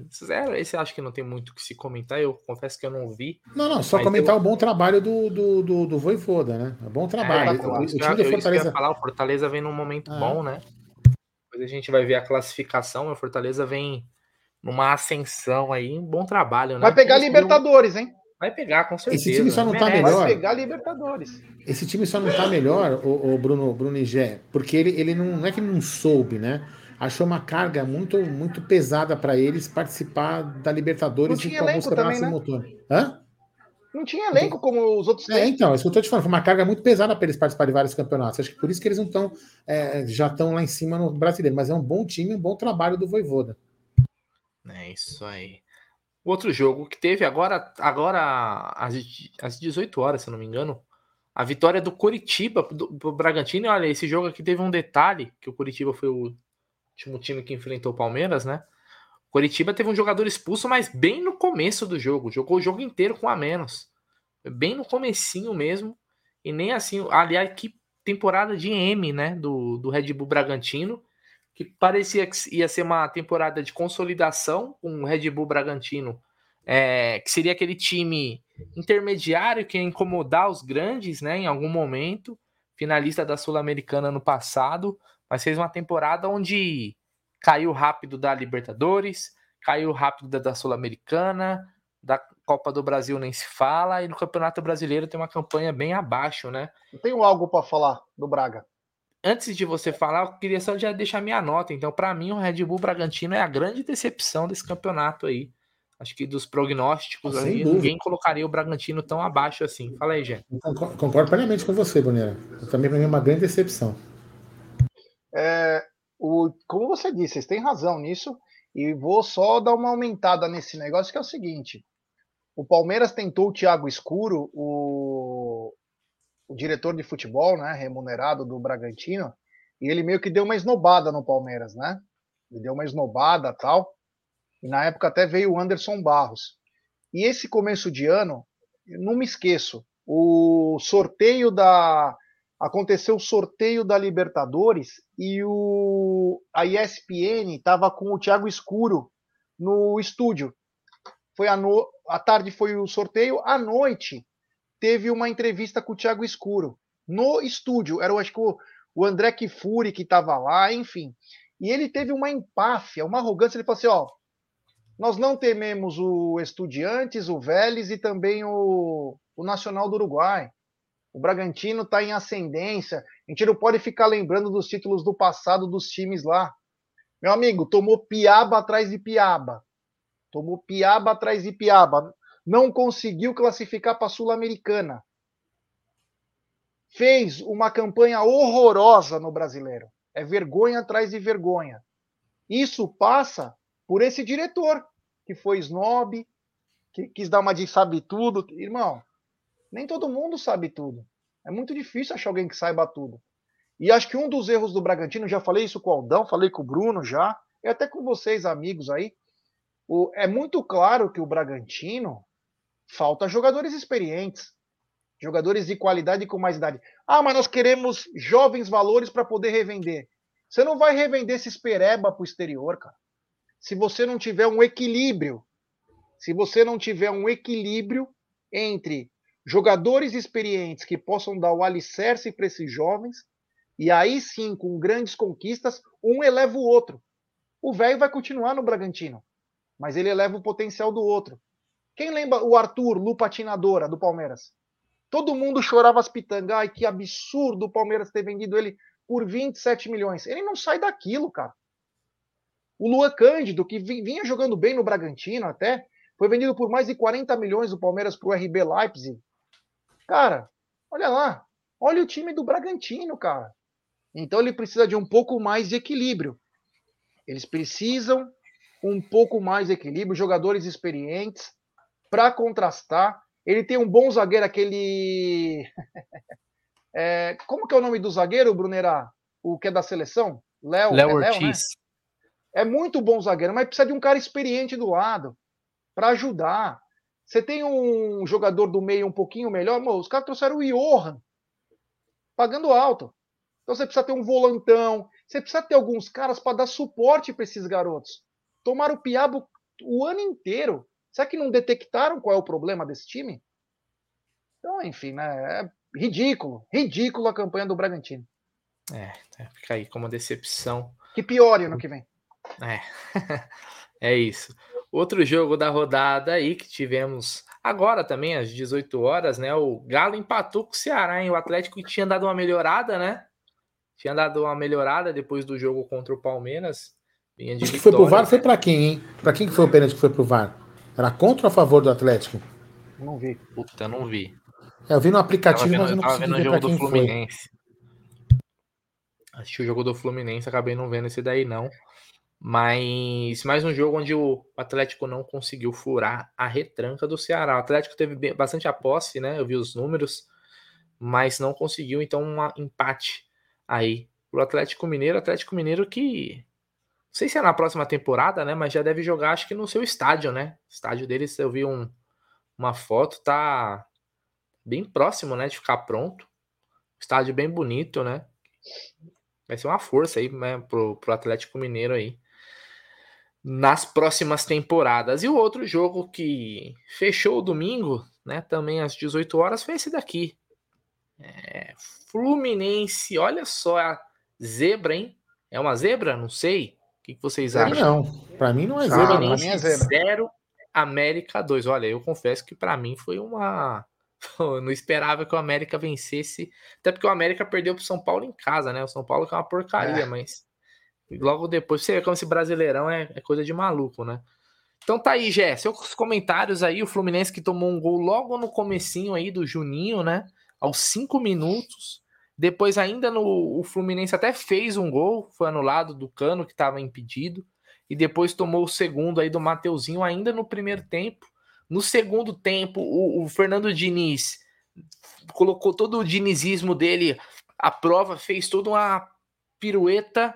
Esse acho que não tem muito o que se comentar, eu confesso que eu não vi.
Não, não, só comentar eu... o bom trabalho do, do, do, do Voivoda, né? É bom trabalho. É,
o, o, time do Fortaleza. Falar, o Fortaleza vem num momento ah. bom, né? Depois a gente vai ver a classificação. O Fortaleza vem numa ascensão aí, um bom trabalho, né?
Vai pegar Libertadores, hein?
Vai pegar, com certeza.
Esse time só não tá melhor.
Vai pegar Libertadores.
Esse time só não tá melhor, o, o Bruno, Bruno Igé, porque ele, ele não, não é que não soube, né? Achou uma carga muito, muito pesada para eles participar da Libertadores
e com alguns campeonatos
né? motor. Hã?
Não tinha elenco como os outros.
É, então, é isso que eu tô te falando. Foi uma carga muito pesada para eles participarem de vários campeonatos. Acho que por isso que eles não estão. É, já estão lá em cima no brasileiro. Mas é um bom time, um bom trabalho do Voivoda.
É isso aí. Outro jogo que teve agora, agora às, às 18 horas, se eu não me engano, a vitória do Curitiba do, Bragantino. Olha, esse jogo aqui teve um detalhe, que o Curitiba foi o último time que enfrentou o Palmeiras, né? O Curitiba teve um jogador expulso, mas bem no começo do jogo. Jogou o jogo inteiro com a menos. Bem no comecinho mesmo. E nem assim, aliás, que temporada de M, né? Do, do Red Bull Bragantino que parecia que ia ser uma temporada de consolidação com o Red Bull Bragantino, é, que seria aquele time intermediário que ia incomodar os grandes, né, em algum momento, finalista da Sul-Americana no passado, mas fez uma temporada onde caiu rápido da Libertadores, caiu rápido da, da Sul-Americana, da Copa do Brasil nem se fala, e no Campeonato Brasileiro tem uma campanha bem abaixo, né?
Eu tenho algo para falar do Braga
antes de você falar, eu queria só já deixar minha nota. Então, para mim, o Red Bull Bragantino é a grande decepção desse campeonato aí. Acho que dos prognósticos aí, ninguém colocaria o Bragantino tão abaixo assim. Fala aí, Gê.
Concordo plenamente com você, Bonera. Também para mim é uma grande decepção.
É, o, como você disse, vocês têm razão nisso. E vou só dar uma aumentada nesse negócio, que é o seguinte. O Palmeiras tentou o Thiago Escuro, o, o diretor de futebol, né, remunerado do Bragantino, e ele meio que deu uma esnobada no Palmeiras, né? Ele deu uma esnobada tal. E na época até veio o Anderson Barros. E esse começo de ano, não me esqueço, o sorteio da aconteceu o sorteio da Libertadores e o a ESPN estava com o Thiago Escuro no estúdio. Foi a, no, a tarde foi o sorteio, à noite teve uma entrevista com o Thiago Escuro no estúdio. Era, acho que o, o André Kifuri que estava lá, enfim. E ele teve uma empáfia, uma arrogância. Ele falou assim: ó, nós não tememos o Estudiantes, o Vélez e também o, o Nacional do Uruguai. O Bragantino está em ascendência. A gente não pode ficar lembrando dos títulos do passado dos times lá. Meu amigo, tomou piaba atrás de piaba. Tomou piaba atrás de piaba. Não conseguiu classificar para a Sul-Americana. Fez uma campanha horrorosa no brasileiro. É vergonha atrás de vergonha. Isso passa por esse diretor, que foi snob, que quis dar uma de sabe tudo. Irmão, nem todo mundo sabe tudo. É muito difícil achar alguém que saiba tudo. E acho que um dos erros do Bragantino, já falei isso com o Aldão, falei com o Bruno já, e até com vocês, amigos aí. O, é muito claro que o Bragantino falta jogadores experientes, jogadores de qualidade com mais idade. Ah, mas nós queremos jovens valores para poder revender. Você não vai revender esse espereba para o exterior, cara. Se você não tiver um equilíbrio, se você não tiver um equilíbrio entre jogadores experientes que possam dar o alicerce para esses jovens, e aí sim, com grandes conquistas, um eleva o outro. O velho vai continuar no Bragantino, mas ele eleva o potencial do outro. Quem lembra o Arthur, Lupatinadora, do Palmeiras? Todo mundo chorava as pitangas. Ai, que absurdo o Palmeiras ter vendido ele por 27 milhões. Ele não sai daquilo, cara. O Luan Cândido, que vinha jogando bem no Bragantino até, foi vendido por mais de 40 milhões do Palmeiras para o RB Leipzig. Cara, olha lá. Olha o time do Bragantino, cara. Então ele precisa de um pouco mais de equilíbrio. Eles precisam um pouco mais de equilíbrio, jogadores experientes para contrastar. Ele tem um bom zagueiro, aquele. [LAUGHS] é, como que é o nome do zagueiro, Brunerá? O que é da seleção?
Léo, é Ortiz. Léo, né?
É muito bom zagueiro, mas precisa de um cara experiente do lado para ajudar. Você tem um jogador do meio um pouquinho melhor, mano, os caras trouxeram o Johan, pagando alto. Então você precisa ter um volantão, você precisa ter alguns caras para dar suporte para esses garotos. Tomaram o piabo o ano inteiro. Será que não detectaram qual é o problema desse time? Então, enfim, né? É ridículo, ridículo a campanha do Bragantino.
É, é fica aí como decepção.
Que piore ano que vem.
É, [LAUGHS] é isso. Outro jogo da rodada aí que tivemos agora também, às 18 horas, né? O Galo empatou com o Ceará, hein? O Atlético tinha dado uma melhorada, né? Tinha dado uma melhorada depois do jogo contra o Palmeiras.
Vinha de que foi pro VAR foi para quem, hein? Para quem que foi o pênalti que foi pro VAR? Era contra ou a favor do Atlético?
Não vi.
Puta, não vi.
É, eu vi no aplicativo, vendo, mas eu não consegui ver pra quem foi.
Assisti o jogo do Fluminense, acabei não vendo esse daí, não. Mas mais um jogo onde o Atlético não conseguiu furar a retranca do Ceará. O Atlético teve bastante a posse, né? Eu vi os números, mas não conseguiu, então, um empate aí pro Atlético Mineiro. Atlético Mineiro que. Não sei se é na próxima temporada, né? Mas já deve jogar, acho que no seu estádio, né? Estádio deles, eu vi um, uma foto, tá bem próximo, né? De ficar pronto. Estádio bem bonito, né? Vai ser uma força aí, né? Pro, pro Atlético Mineiro aí nas próximas temporadas. E o outro jogo que fechou o domingo, né, também às 18 horas, foi esse daqui. É, Fluminense, olha só a zebra, hein? É uma zebra? Não sei. O que, vocês acham?
Não, para mim não é zebra.
Fluminense é zebra. 0, América 2. Olha, eu confesso que para mim foi uma. [LAUGHS] Eu não esperava que o América vencesse, até porque o América perdeu pro São Paulo em casa, né? O São Paulo que é uma porcaria, é. mas logo depois, você vê como esse brasileirão é, é coisa de maluco, né? Então tá aí, Gé, seus comentários aí, o Fluminense que tomou um gol logo no comecinho aí do Juninho, né? Aos cinco minutos. Depois ainda no, o Fluminense até fez um gol, foi anulado do Cano que estava impedido. E depois tomou o segundo aí do Mateuzinho ainda no primeiro tempo. No segundo tempo, o, o Fernando Diniz colocou todo o dinizismo dele à prova, fez toda uma pirueta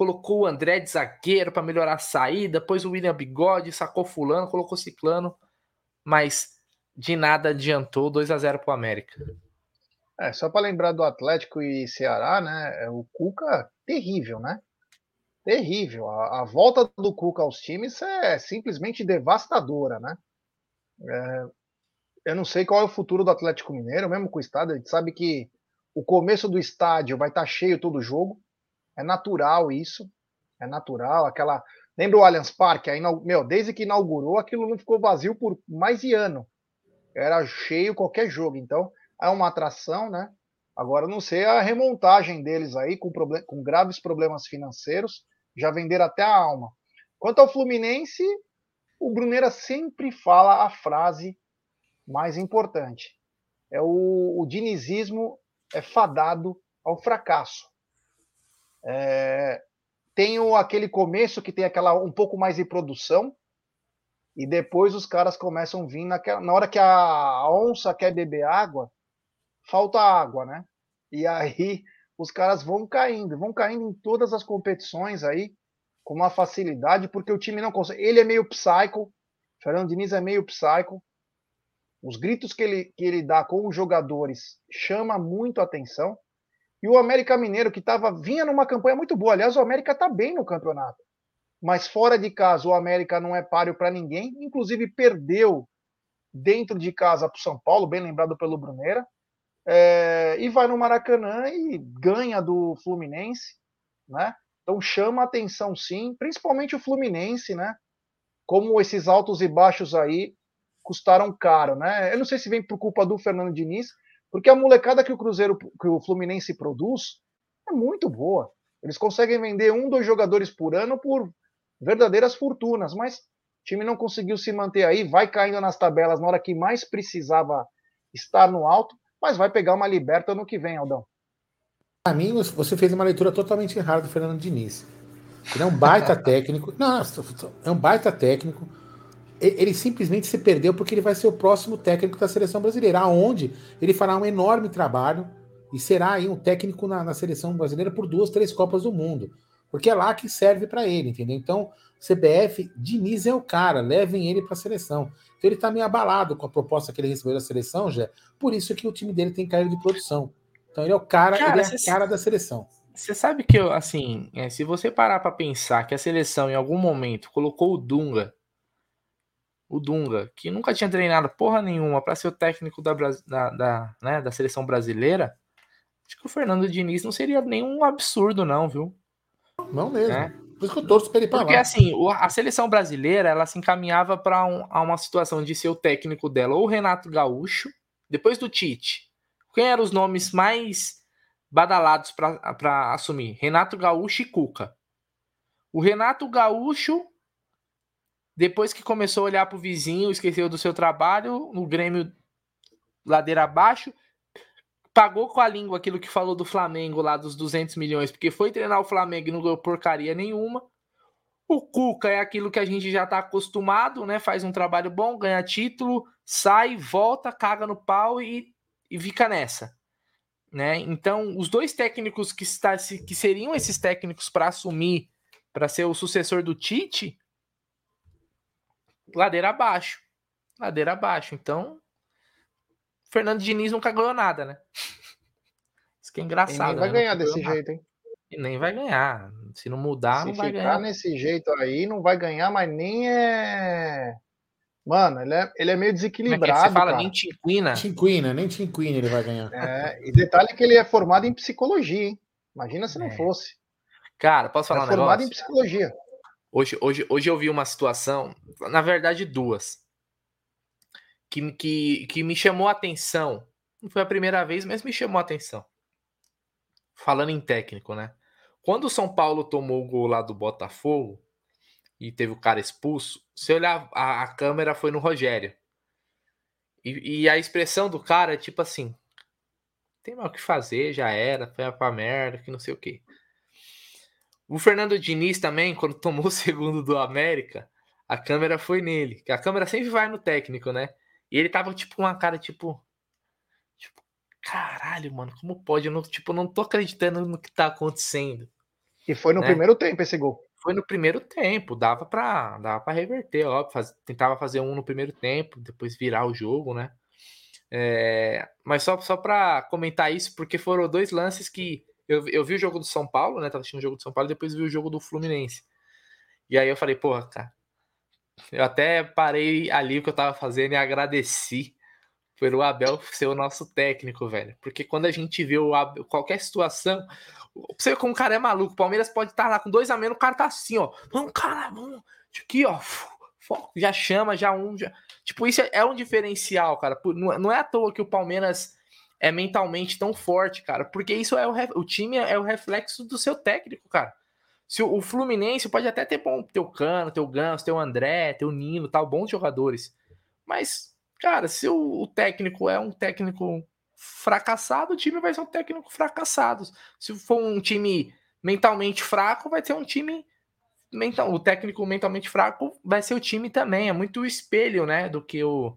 colocou o André de zagueiro para melhorar a saída, depois o William Bigode, sacou fulano, colocou ciclano, mas de nada adiantou 2 a 0 para o América.
É, só para lembrar do Atlético e Ceará, né? É, o Cuca, terrível, né? Terrível. A, a volta do Cuca aos times é simplesmente devastadora, né? É, eu não sei qual é o futuro do Atlético Mineiro, mesmo com o estádio. A gente sabe que o começo do estádio vai estar tá cheio todo jogo. É natural isso. É natural. Aquela. Lembra o Allianz Parque? Meu, desde que inaugurou, aquilo não ficou vazio por mais de ano. Era cheio qualquer jogo. Então, é uma atração, né? Agora, não sei a remontagem deles aí, com, problem com graves problemas financeiros, já venderam até a alma. Quanto ao Fluminense, o Bruneira sempre fala a frase mais importante. É o, o dinizismo é fadado ao fracasso. É, tem o, aquele começo que tem aquela um pouco mais de produção, e depois os caras começam a vir naquela, na hora que a onça quer beber água, falta água, né? E aí os caras vão caindo, vão caindo em todas as competições aí com uma facilidade, porque o time não consegue. Ele é meio psycho, Fernando Diniz é meio psycho. Os gritos que ele, que ele dá com os jogadores chama muito atenção. E o América Mineiro, que tava, vinha numa campanha muito boa. Aliás, o América está bem no campeonato. Mas fora de casa, o América não é páreo para ninguém. Inclusive, perdeu dentro de casa para o São Paulo, bem lembrado pelo Bruneira. É, e vai no Maracanã e ganha do Fluminense, né? Então chama atenção sim, principalmente o Fluminense, né? Como esses altos e baixos aí custaram caro, né? Eu não sei se vem por culpa do Fernando Diniz, porque a molecada que o Cruzeiro, que o Fluminense produz é muito boa. Eles conseguem vender um, dois jogadores por ano por verdadeiras fortunas, mas o time não conseguiu se manter aí, vai caindo nas tabelas na hora que mais precisava estar no alto, mas vai pegar uma liberta no que vem, Aldão.
Para mim, você fez uma leitura totalmente errada do Fernando Diniz. Ele é um baita [LAUGHS] técnico. Não, é um baita técnico ele simplesmente se perdeu porque ele vai ser o próximo técnico da seleção brasileira, aonde ele fará um enorme trabalho e será aí um técnico na, na seleção brasileira por duas, três Copas do Mundo. Porque é lá que serve para ele, entendeu? Então, CBF, Diniz é o cara, levem ele para a seleção. Então ele está meio abalado com a proposta que ele recebeu da seleção, já. Por isso que o time dele tem caído de produção. Então ele é o cara, cara ele é a cara da seleção.
Você sabe que, eu, assim, é, se você parar para pensar que a seleção em algum momento colocou o Dunga o Dunga, que nunca tinha treinado porra nenhuma para ser o técnico da, da, da, né, da seleção brasileira, acho que o Fernando Diniz não seria nenhum absurdo, não, viu?
Não mesmo. É. Por isso que eu torço pra ele
pra Porque lá. assim, a seleção brasileira, ela se encaminhava para um, uma situação de ser o técnico dela, ou o Renato Gaúcho, depois do Tite. Quem eram os nomes mais badalados para assumir? Renato Gaúcho e Cuca. O Renato Gaúcho depois que começou a olhar para o vizinho, esqueceu do seu trabalho, no Grêmio ladeira abaixo, pagou com a língua aquilo que falou do Flamengo lá dos 200 milhões, porque foi treinar o Flamengo e não ganhou porcaria nenhuma. O Cuca é aquilo que a gente já está acostumado, né? Faz um trabalho bom, ganha título, sai, volta, caga no pau e, e fica nessa. Né? Então, os dois técnicos que, está, que seriam esses técnicos para assumir, para ser o sucessor do Tite, ladeira abaixo. Ladeira abaixo. Então, Fernando Diniz nunca ganhou nada, né? Isso que é engraçado.
E nem vai
né?
ganhar desse jeito, hein?
E nem vai ganhar. Se não mudar,
Se
não vai
ganhar.
ganhar.
nesse jeito aí, não vai ganhar, mas nem é. Mano, ele é, ele é meio desequilibrado. Como é que você
fala? Cara. Nem tinquina.
Tinquina, nem tinquina ele vai ganhar.
É, e detalhe que ele é formado em psicologia, hein? Imagina se não é. fosse.
Cara, posso falar é um
negócio?
formado
em psicologia.
Hoje, hoje, hoje eu vi uma situação, na verdade duas, que, que, que me chamou a atenção. Não foi a primeira vez, mas me chamou a atenção. Falando em técnico, né? Quando o São Paulo tomou o gol lá do Botafogo e teve o cara expulso, se olhar a, a câmera foi no Rogério. E, e, a expressão do cara é tipo assim: tem mal o que fazer, já era, foi pra merda, que não sei o quê. O Fernando Diniz também, quando [LAUGHS] tomou o segundo do América, a câmera foi nele. A câmera sempre vai no técnico, né? E ele tava tipo com uma cara tipo. Tipo, caralho, mano, como pode? Eu não, tipo, não tô acreditando no que tá acontecendo.
E foi no né? primeiro tempo esse gol.
Foi no primeiro tempo, dava pra, dava pra reverter, ó. Faz, tentava fazer um no primeiro tempo, depois virar o jogo, né? É, mas só, só pra comentar isso, porque foram dois lances que eu, eu vi o jogo do São Paulo, né? Tava assistindo o jogo do São Paulo e depois vi o jogo do Fluminense. E aí eu falei, porra, cara. Eu até parei ali o que eu tava fazendo e agradeci pelo Abel ser o nosso técnico, velho. Porque quando a gente vê o Abel, qualquer situação, você como o cara é maluco, o Palmeiras pode estar tá lá com dois a menos, o cara tá assim, ó. Vamos, cara, vamos. Aqui, ó. Já chama, já um. Já... Tipo, isso é um diferencial, cara. Não é à toa que o Palmeiras é mentalmente tão forte, cara, porque isso é o, o time é o reflexo do seu técnico, cara. Se o, Fluminense pode até ter bom, teu Cano, teu Ganso, teu André, teu Nino, tal, bons jogadores. Mas, cara, se o, o técnico é um técnico fracassado, o time vai ser um técnico fracassado. Se for um time mentalmente fraco, vai ser um time mental, o técnico mentalmente fraco vai ser o time também. É muito o espelho, né, do que o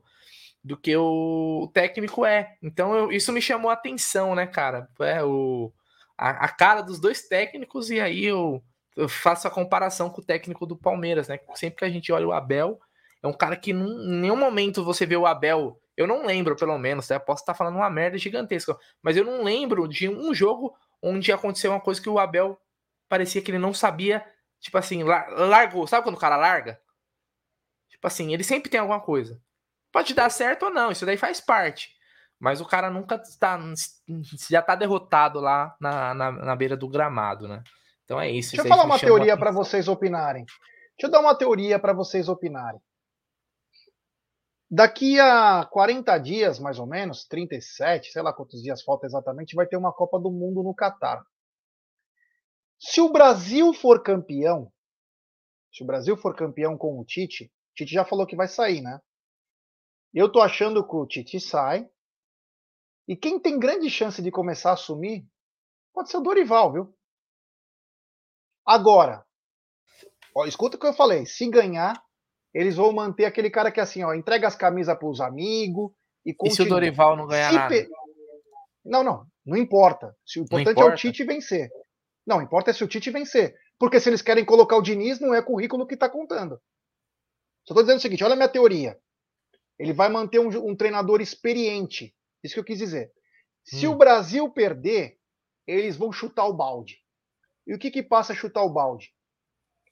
do que o técnico é. Então eu, isso me chamou a atenção, né, cara? É o a, a, cara dos dois técnicos e aí eu, eu faço a comparação com o técnico do Palmeiras, né? Sempre que a gente olha o Abel, é um cara que em nenhum momento você vê o Abel. Eu não lembro, pelo menos, né? Posso estar falando uma merda gigantesca, mas eu não lembro de um jogo onde aconteceu uma coisa que o Abel parecia que ele não sabia Tipo assim, largou. Sabe quando o cara larga? Tipo assim, ele sempre tem alguma coisa. Pode dar certo ou não, isso daí faz parte. Mas o cara nunca está. Já tá derrotado lá na, na, na beira do gramado, né? Então é isso.
Deixa eu falar uma teoria para vocês opinarem. Deixa eu dar uma teoria para vocês opinarem. Daqui a 40 dias, mais ou menos, 37, sei lá quantos dias falta exatamente, vai ter uma Copa do Mundo no Catar. Se o Brasil for campeão, se o Brasil for campeão com o Tite, o Tite já falou que vai sair, né? Eu tô achando que o Tite sai. E quem tem grande chance de começar a assumir pode ser o Dorival, viu? Agora, ó, escuta o que eu falei. Se ganhar, eles vão manter aquele cara que é assim, ó, entrega as camisas para os amigos
e continua. E se o Dorival não ganhar se nada? Pe...
Não, não, não importa. O importante importa. é o Tite vencer. Não, importa é se o Tite vencer. Porque se eles querem colocar o Diniz, não é currículo que está contando. Só estou dizendo o seguinte: olha a minha teoria. Ele vai manter um, um treinador experiente. Isso que eu quis dizer. Se hum. o Brasil perder, eles vão chutar o balde. E o que, que passa a chutar o balde?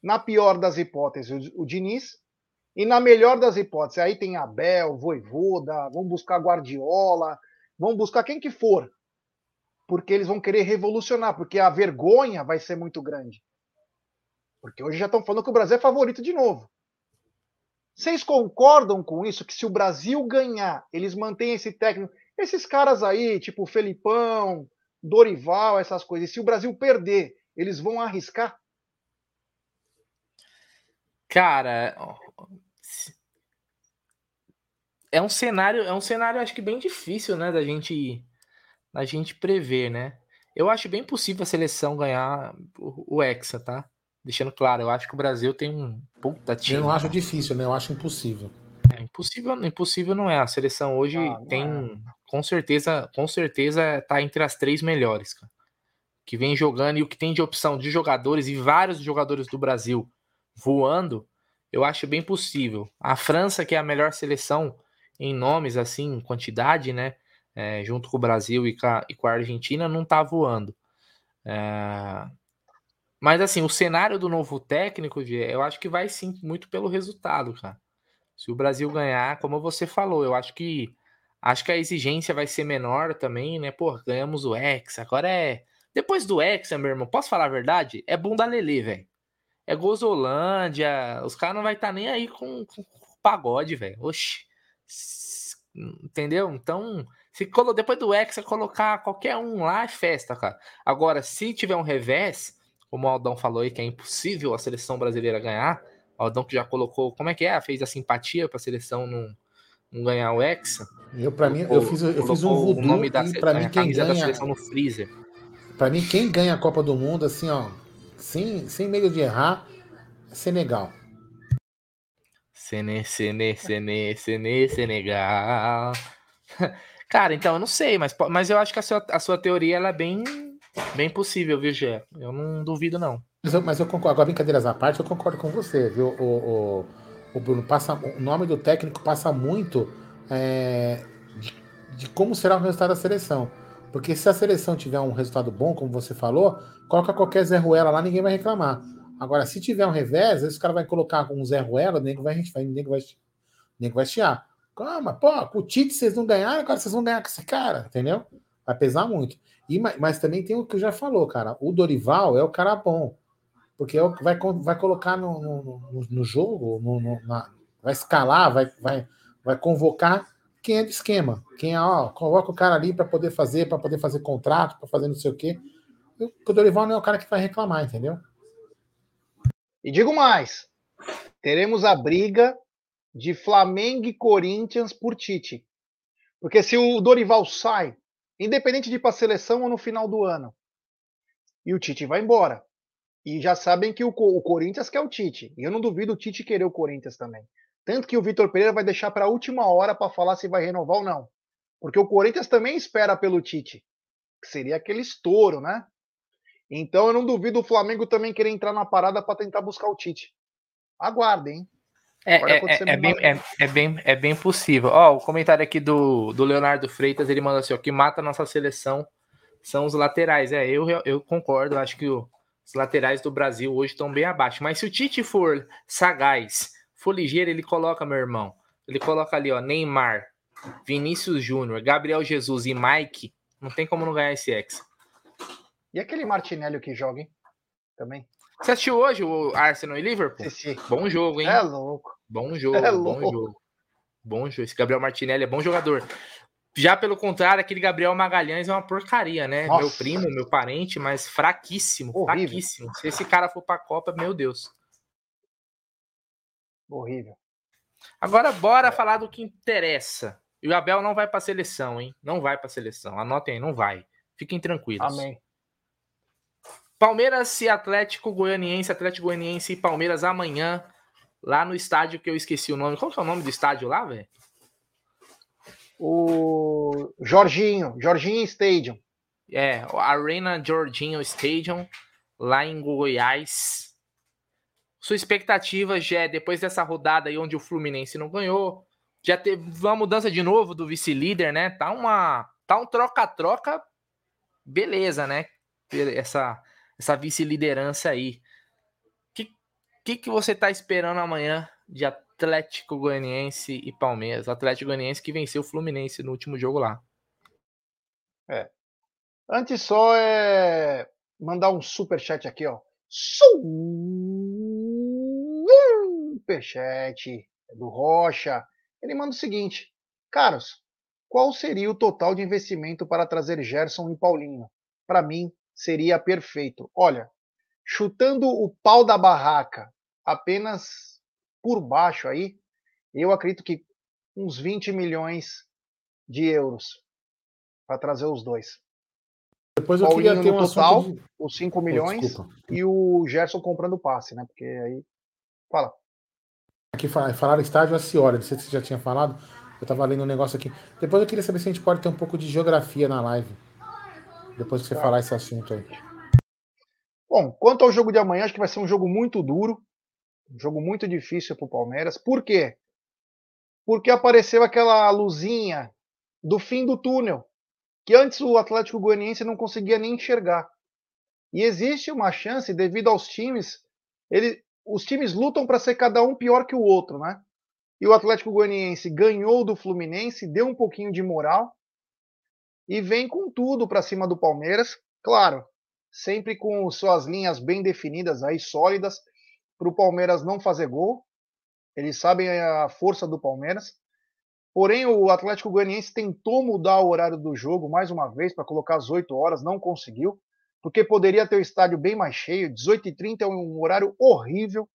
Na pior das hipóteses, o, o Diniz. E na melhor das hipóteses, aí tem Abel, Voivoda, vão buscar Guardiola, vão buscar quem que for porque eles vão querer revolucionar, porque a vergonha vai ser muito grande. Porque hoje já estão falando que o Brasil é favorito de novo. Vocês concordam com isso? Que se o Brasil ganhar, eles mantêm esse técnico. Esses caras aí, tipo Felipão, Dorival, essas coisas. E se o Brasil perder, eles vão arriscar?
Cara, é um cenário, é um cenário acho que bem difícil, né, da gente a gente prever, né? Eu acho bem possível a seleção ganhar o, o Hexa, tá? Deixando claro, eu acho que o Brasil tem um puta
time. Eu não acho difícil, né? Eu acho impossível.
É, impossível, impossível não é. A seleção hoje ah, tem, é. com certeza, com certeza tá entre as três melhores, cara. Que vem jogando e o que tem de opção de jogadores e vários jogadores do Brasil voando, eu acho bem possível. A França, que é a melhor seleção em nomes, assim, em quantidade, né? é, junto com o Brasil e com, a, e com a Argentina, não está voando. É... Mas assim, o cenário do novo técnico, eu acho que vai sim muito pelo resultado, cara. Se o Brasil ganhar, como você falou, eu acho que acho que a exigência vai ser menor também, né? Pô, ganhamos o X, agora é depois do Hexa, meu irmão, posso falar a verdade? É bunda lelê, velho. É Gozolândia, os caras não vai estar tá nem aí com, com pagode, velho. Oxi. Entendeu? Então, se depois do Hexa colocar qualquer um lá, é festa, cara. Agora, se tiver um revés, como o Aldão falou aí, que é impossível a seleção brasileira ganhar, o Aldão que já colocou, como é que é? Fez a simpatia para a seleção não, não ganhar o Hexa.
Eu, para mim, eu fiz, eu fiz um voodoo
nome da,
para mim quem ganha
da seleção no freezer.
Para mim quem ganha a Copa do Mundo assim, ó, sem, sem medo de errar, é Senegal.
Sene, Sene, Sene, Sene, Senegal. [LAUGHS] Cara, então eu não sei, mas, mas eu acho que a sua, a sua teoria ela é bem, bem possível, viu, Gé? Eu não duvido, não.
Mas eu, mas eu concordo, agora brincadeiras à parte, eu concordo com você, viu? O, o, o Bruno passa. O nome do técnico passa muito é, de, de como será o resultado da seleção. Porque se a seleção tiver um resultado bom, como você falou, coloca qualquer Zé Ruela lá, ninguém vai reclamar. Agora, se tiver um revés, o cara vai colocar um Zé Ruela, ninguém vai, ninguém vai, ninguém vai chiar. Calma, pô, com o Tite vocês não ganharam, agora vocês vão ganhar com esse cara, entendeu? Vai pesar muito. E, mas também tem o que eu já falou, cara. O Dorival é o cara bom. Porque é o que vai, vai colocar no, no, no, no jogo, no, na, vai escalar, vai, vai, vai convocar quem é de esquema. Quem é, ó, coloca o cara ali para poder fazer, para poder fazer contrato, para fazer não sei o quê. O Dorival não é o cara que vai reclamar, entendeu?
E digo mais: teremos a briga de Flamengo e Corinthians por Tite. Porque se o Dorival sai, independente de ir para a seleção ou no final do ano, e o Tite vai embora. E já sabem que o, o Corinthians quer o Tite. E eu não duvido o Tite querer o Corinthians também. Tanto que o Vitor Pereira vai deixar para a última hora para falar se vai renovar ou não. Porque o Corinthians também espera pelo Tite, que seria aquele estouro, né? Então eu não duvido o Flamengo também querer entrar na parada para tentar buscar o Tite. Aguardem, hein?
É, é, é, é, bem, é, é, bem, é bem possível. Ó, o comentário aqui do, do Leonardo Freitas, ele manda assim, ó, que mata a nossa seleção são os laterais. É, eu, eu concordo, acho que o, os laterais do Brasil hoje estão bem abaixo. Mas se o Tite for sagaz, for ligeiro, ele coloca, meu irmão, ele coloca ali, ó, Neymar, Vinícius Júnior, Gabriel Jesus e Mike, não tem como não ganhar esse ex.
E aquele Martinelli que joga, hein? Também.
Você assistiu hoje o Arsenal e Liverpool?
Sim,
Bom jogo, hein?
É louco.
Bom jogo, é bom louco. jogo. Bom jogo. Esse Gabriel Martinelli é bom jogador. Já pelo contrário, aquele Gabriel Magalhães é uma porcaria, né? Nossa. Meu primo, meu parente, mas fraquíssimo, Horrível. fraquíssimo. Se esse cara for pra Copa, meu Deus.
Horrível.
Agora, bora é. falar do que interessa. E o Abel não vai pra seleção, hein? Não vai pra seleção. Anotem aí, não vai. Fiquem tranquilos.
Amém.
Palmeiras e Atlético Goianiense, Atlético Goianiense e Palmeiras amanhã, lá no estádio que eu esqueci o nome. Qual que é o nome do estádio lá, velho?
O Jorginho, Jorginho Stadium.
É, Arena Jorginho Stadium, lá em Goiás. Sua expectativa já é, depois dessa rodada aí onde o Fluminense não ganhou, já teve uma mudança de novo do vice-líder, né? Tá uma tá um troca-troca beleza, né? Essa essa vice-liderança aí. O que, que, que você tá esperando amanhã de Atlético Goianiense e Palmeiras? Atlético Goianiense que venceu o Fluminense no último jogo lá.
É. Antes só é mandar um super chat aqui, ó. Super chat do Rocha. Ele manda o seguinte: Caros, qual seria o total de investimento para trazer Gerson e Paulinho? Para mim, seria perfeito. Olha, chutando o pau da barraca apenas por baixo aí, eu acredito que uns 20 milhões de euros para trazer os dois.
Depois eu Paulinho queria ter
no total, de... os 5 milhões, oh, e o Gerson comprando passe, né? Porque aí. Fala.
Aqui falaram estádio Acioli, não sei se você já tinha falado. Eu tava lendo um negócio aqui. Depois eu queria saber se a gente pode ter um pouco de geografia na live. Depois que você tá. falar esse assunto aí.
Bom, quanto ao jogo de amanhã, acho que vai ser um jogo muito duro, um jogo muito difícil para o Palmeiras. Por quê? Porque apareceu aquela luzinha do fim do túnel, que antes o Atlético Goianiense não conseguia nem enxergar. E existe uma chance, devido aos times, ele, os times lutam para ser cada um pior que o outro, né? E o Atlético Goianiense ganhou do Fluminense, deu um pouquinho de moral, e vem com tudo para cima do Palmeiras. Claro, sempre com suas linhas bem definidas aí, sólidas, para o Palmeiras não fazer gol. Eles sabem a força do Palmeiras. Porém, o Atlético Goianiense tentou mudar o horário do jogo mais uma vez para colocar às 8 horas, não conseguiu, porque poderia ter o estádio bem mais cheio. 18h30 é um horário horrível.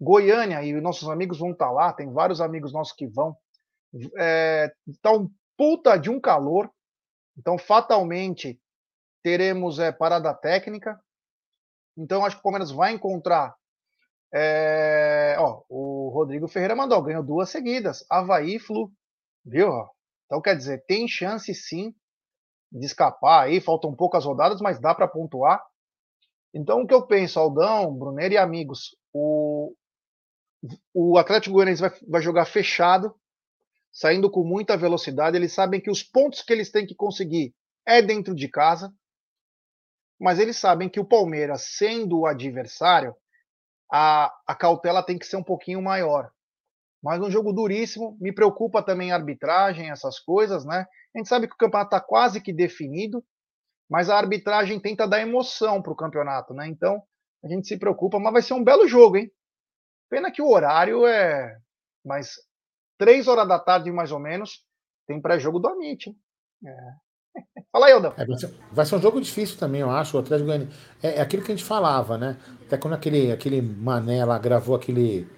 Goiânia, e nossos amigos vão estar tá lá, tem vários amigos nossos que vão. É, tá um puta de um calor. Então, fatalmente, teremos é, parada técnica. Então, acho que o Palmeiras vai encontrar. É, ó, o Rodrigo Ferreira mandou, ganhou duas seguidas. Havaí Flu. Viu? Então, quer dizer, tem chance sim de escapar aí. Faltam poucas rodadas, mas dá para pontuar. Então, o que eu penso, Aldão, Brunner e amigos, o, o Atlético Goianiense vai, vai jogar fechado, saindo com muita velocidade. Eles sabem que os pontos que eles têm que conseguir é dentro de casa, mas eles sabem que o Palmeiras, sendo o adversário, a, a cautela tem que ser um pouquinho maior. Mas um jogo duríssimo, me preocupa também a arbitragem, essas coisas, né? A gente sabe que o campeonato está quase que definido, mas a arbitragem tenta dar emoção para o campeonato, né? Então a gente se preocupa, mas vai ser um belo jogo, hein? Pena que o horário é. Mas três horas da tarde, mais ou menos, tem pré-jogo do Amit. É. [LAUGHS] Fala aí, Aldão.
É, vai, ser, vai, ser, um jogo difícil também, eu acho. O Atlético Goianiense. É, é, aquilo que a gente falava, né? Até quando aquele, aquele Mané lá gravou aquele,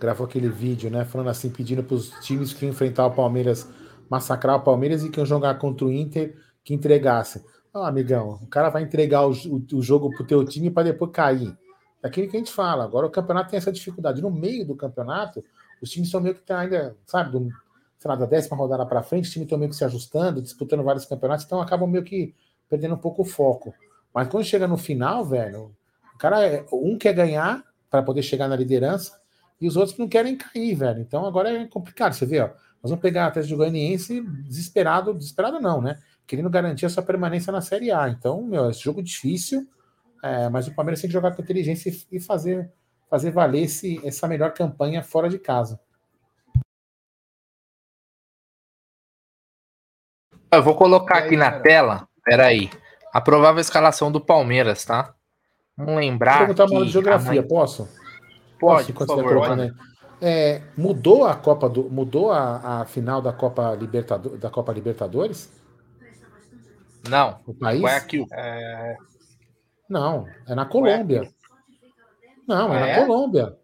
gravou aquele vídeo, né? Falando assim, pedindo para os times que enfrentar o Palmeiras, massacrar o Palmeiras e que jogar contra o Inter, que entregasse. Oh, amigão, o cara vai entregar o, o, o jogo pro teu time para depois cair. É aquilo que a gente fala. Agora o campeonato tem essa dificuldade. No meio do campeonato, os times estão meio que tá ainda, sabe, do, sei lá, da décima rodada para frente, os times estão meio que se ajustando, disputando vários campeonatos, então acabam meio que perdendo um pouco o foco. Mas quando chega no final, velho, o cara, é, um quer ganhar para poder chegar na liderança e os outros não querem cair, velho. Então agora é complicado. Você vê, ó, nós vamos pegar a Atlético Goianiense desesperado, desesperado não, né? Querendo garantir a sua permanência na Série A. Então, meu, esse jogo difícil, é, mas o Palmeiras tem que jogar com inteligência e fazer fazer valer esse, essa melhor campanha fora de casa.
Eu vou colocar aqui na tela, peraí, a provável escalação do Palmeiras, tá? Vamos lembrar. Vou
perguntar uma de geografia, mãe... posso? Pode, posso, por favor. Pode. É, mudou a Copa do, mudou a, a final da Copa Libertadores, da Copa Libertadores?
Não.
O país?
Guayaquil.
É... Não, é na Colômbia. Guayaquil. Não, é, é na Colômbia.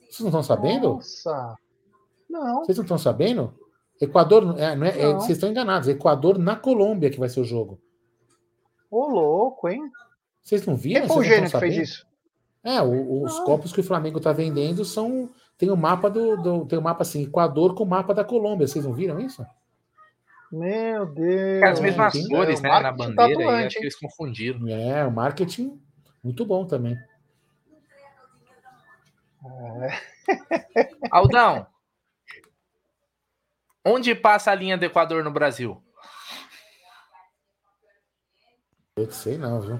Vocês não estão sabendo?
Nossa. Não.
Vocês não estão sabendo? Equador, é, não é, é, vocês estão enganados. Equador na Colômbia que vai ser o jogo.
Ô, louco, hein?
Vocês não viram?
Quem foi o gênio que fez isso?
É, o, os copos que o Flamengo está vendendo são. Tem o um mapa do, do. Tem o um mapa assim, Equador com o mapa da Colômbia. Vocês não viram isso?
Meu Deus.
É as mesmas cores, né? Na bandeira, e acho que eles confundiram.
É, o marketing muito bom também.
É. Aldão, onde passa a linha do Equador no Brasil?
Eu sei não, viu?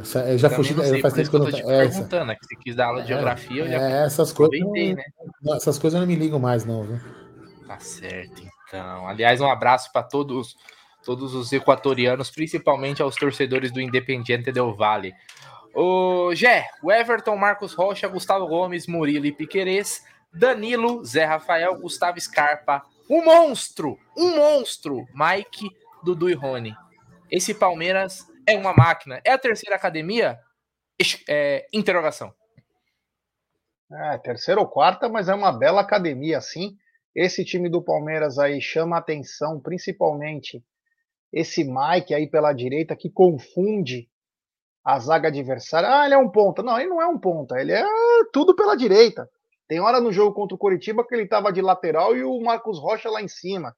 Essa, eu já fugi,
eu faz tempo que eu não tô te é, perguntando, é que você quis dar aula de é, geografia, eu já
é, essas coisas, né? essas coisas eu não me ligo mais não, viu?
Tá certo, então. Aliás, um abraço para todos todos os equatorianos, principalmente aos torcedores do Independiente del Valle. O Gé, o Everton, Marcos Rocha, Gustavo Gomes, Murilo e Piquerez, Danilo, Zé Rafael, Gustavo Scarpa, um monstro, um monstro, Mike, Dudu e Rony. Esse Palmeiras é uma máquina. É a terceira academia? É, interrogação.
É, terceira ou quarta, mas é uma bela academia, sim. Esse time do Palmeiras aí chama atenção, principalmente esse Mike aí pela direita, que confunde a zaga adversária. Ah, ele é um ponta. Não, ele não é um ponta, ele é tudo pela direita. Tem hora no jogo contra o Coritiba que ele estava de lateral e o Marcos Rocha lá em cima.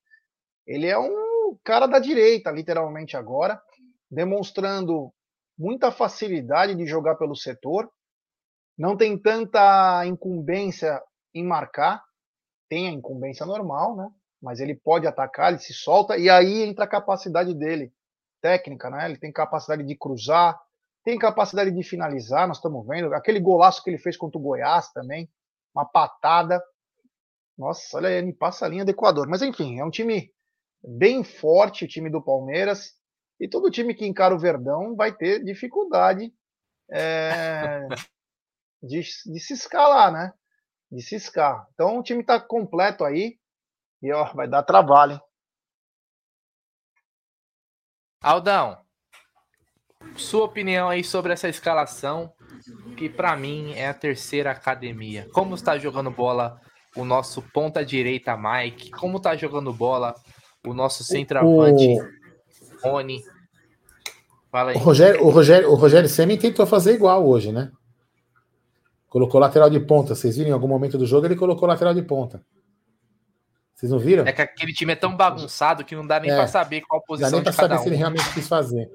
Ele é um cara da direita, literalmente agora, demonstrando muita facilidade de jogar pelo setor. Não tem tanta incumbência em marcar, tem a incumbência normal, né? Mas ele pode atacar, ele se solta e aí entra a capacidade dele, técnica, né? Ele tem capacidade de cruzar, tem capacidade de finalizar, nós estamos vendo. Aquele golaço que ele fez contra o Goiás também, uma patada. Nossa, olha aí, me passa a linha do Equador. Mas enfim, é um time bem forte, o time do Palmeiras. E todo time que encara o Verdão vai ter dificuldade é, [LAUGHS] de, de, se escalar, né? De se escalar. Então o time está completo aí. E ó, vai dar trabalho. Hein?
Aldão, sua opinião aí sobre essa escalação, que para mim é a terceira academia. Como está jogando bola o nosso ponta direita Mike? Como está jogando bola o nosso centroavante Rony?
Fala aí. O Rogério, o Rogério, o Rogério Semen tentou fazer igual hoje, né? Colocou lateral de ponta. Vocês viram em algum momento do jogo ele colocou lateral de ponta. Vocês não viram?
É que aquele time é tão bagunçado que não dá nem é, para saber qual posição dá nem
para saber um. se ele realmente quis fazer.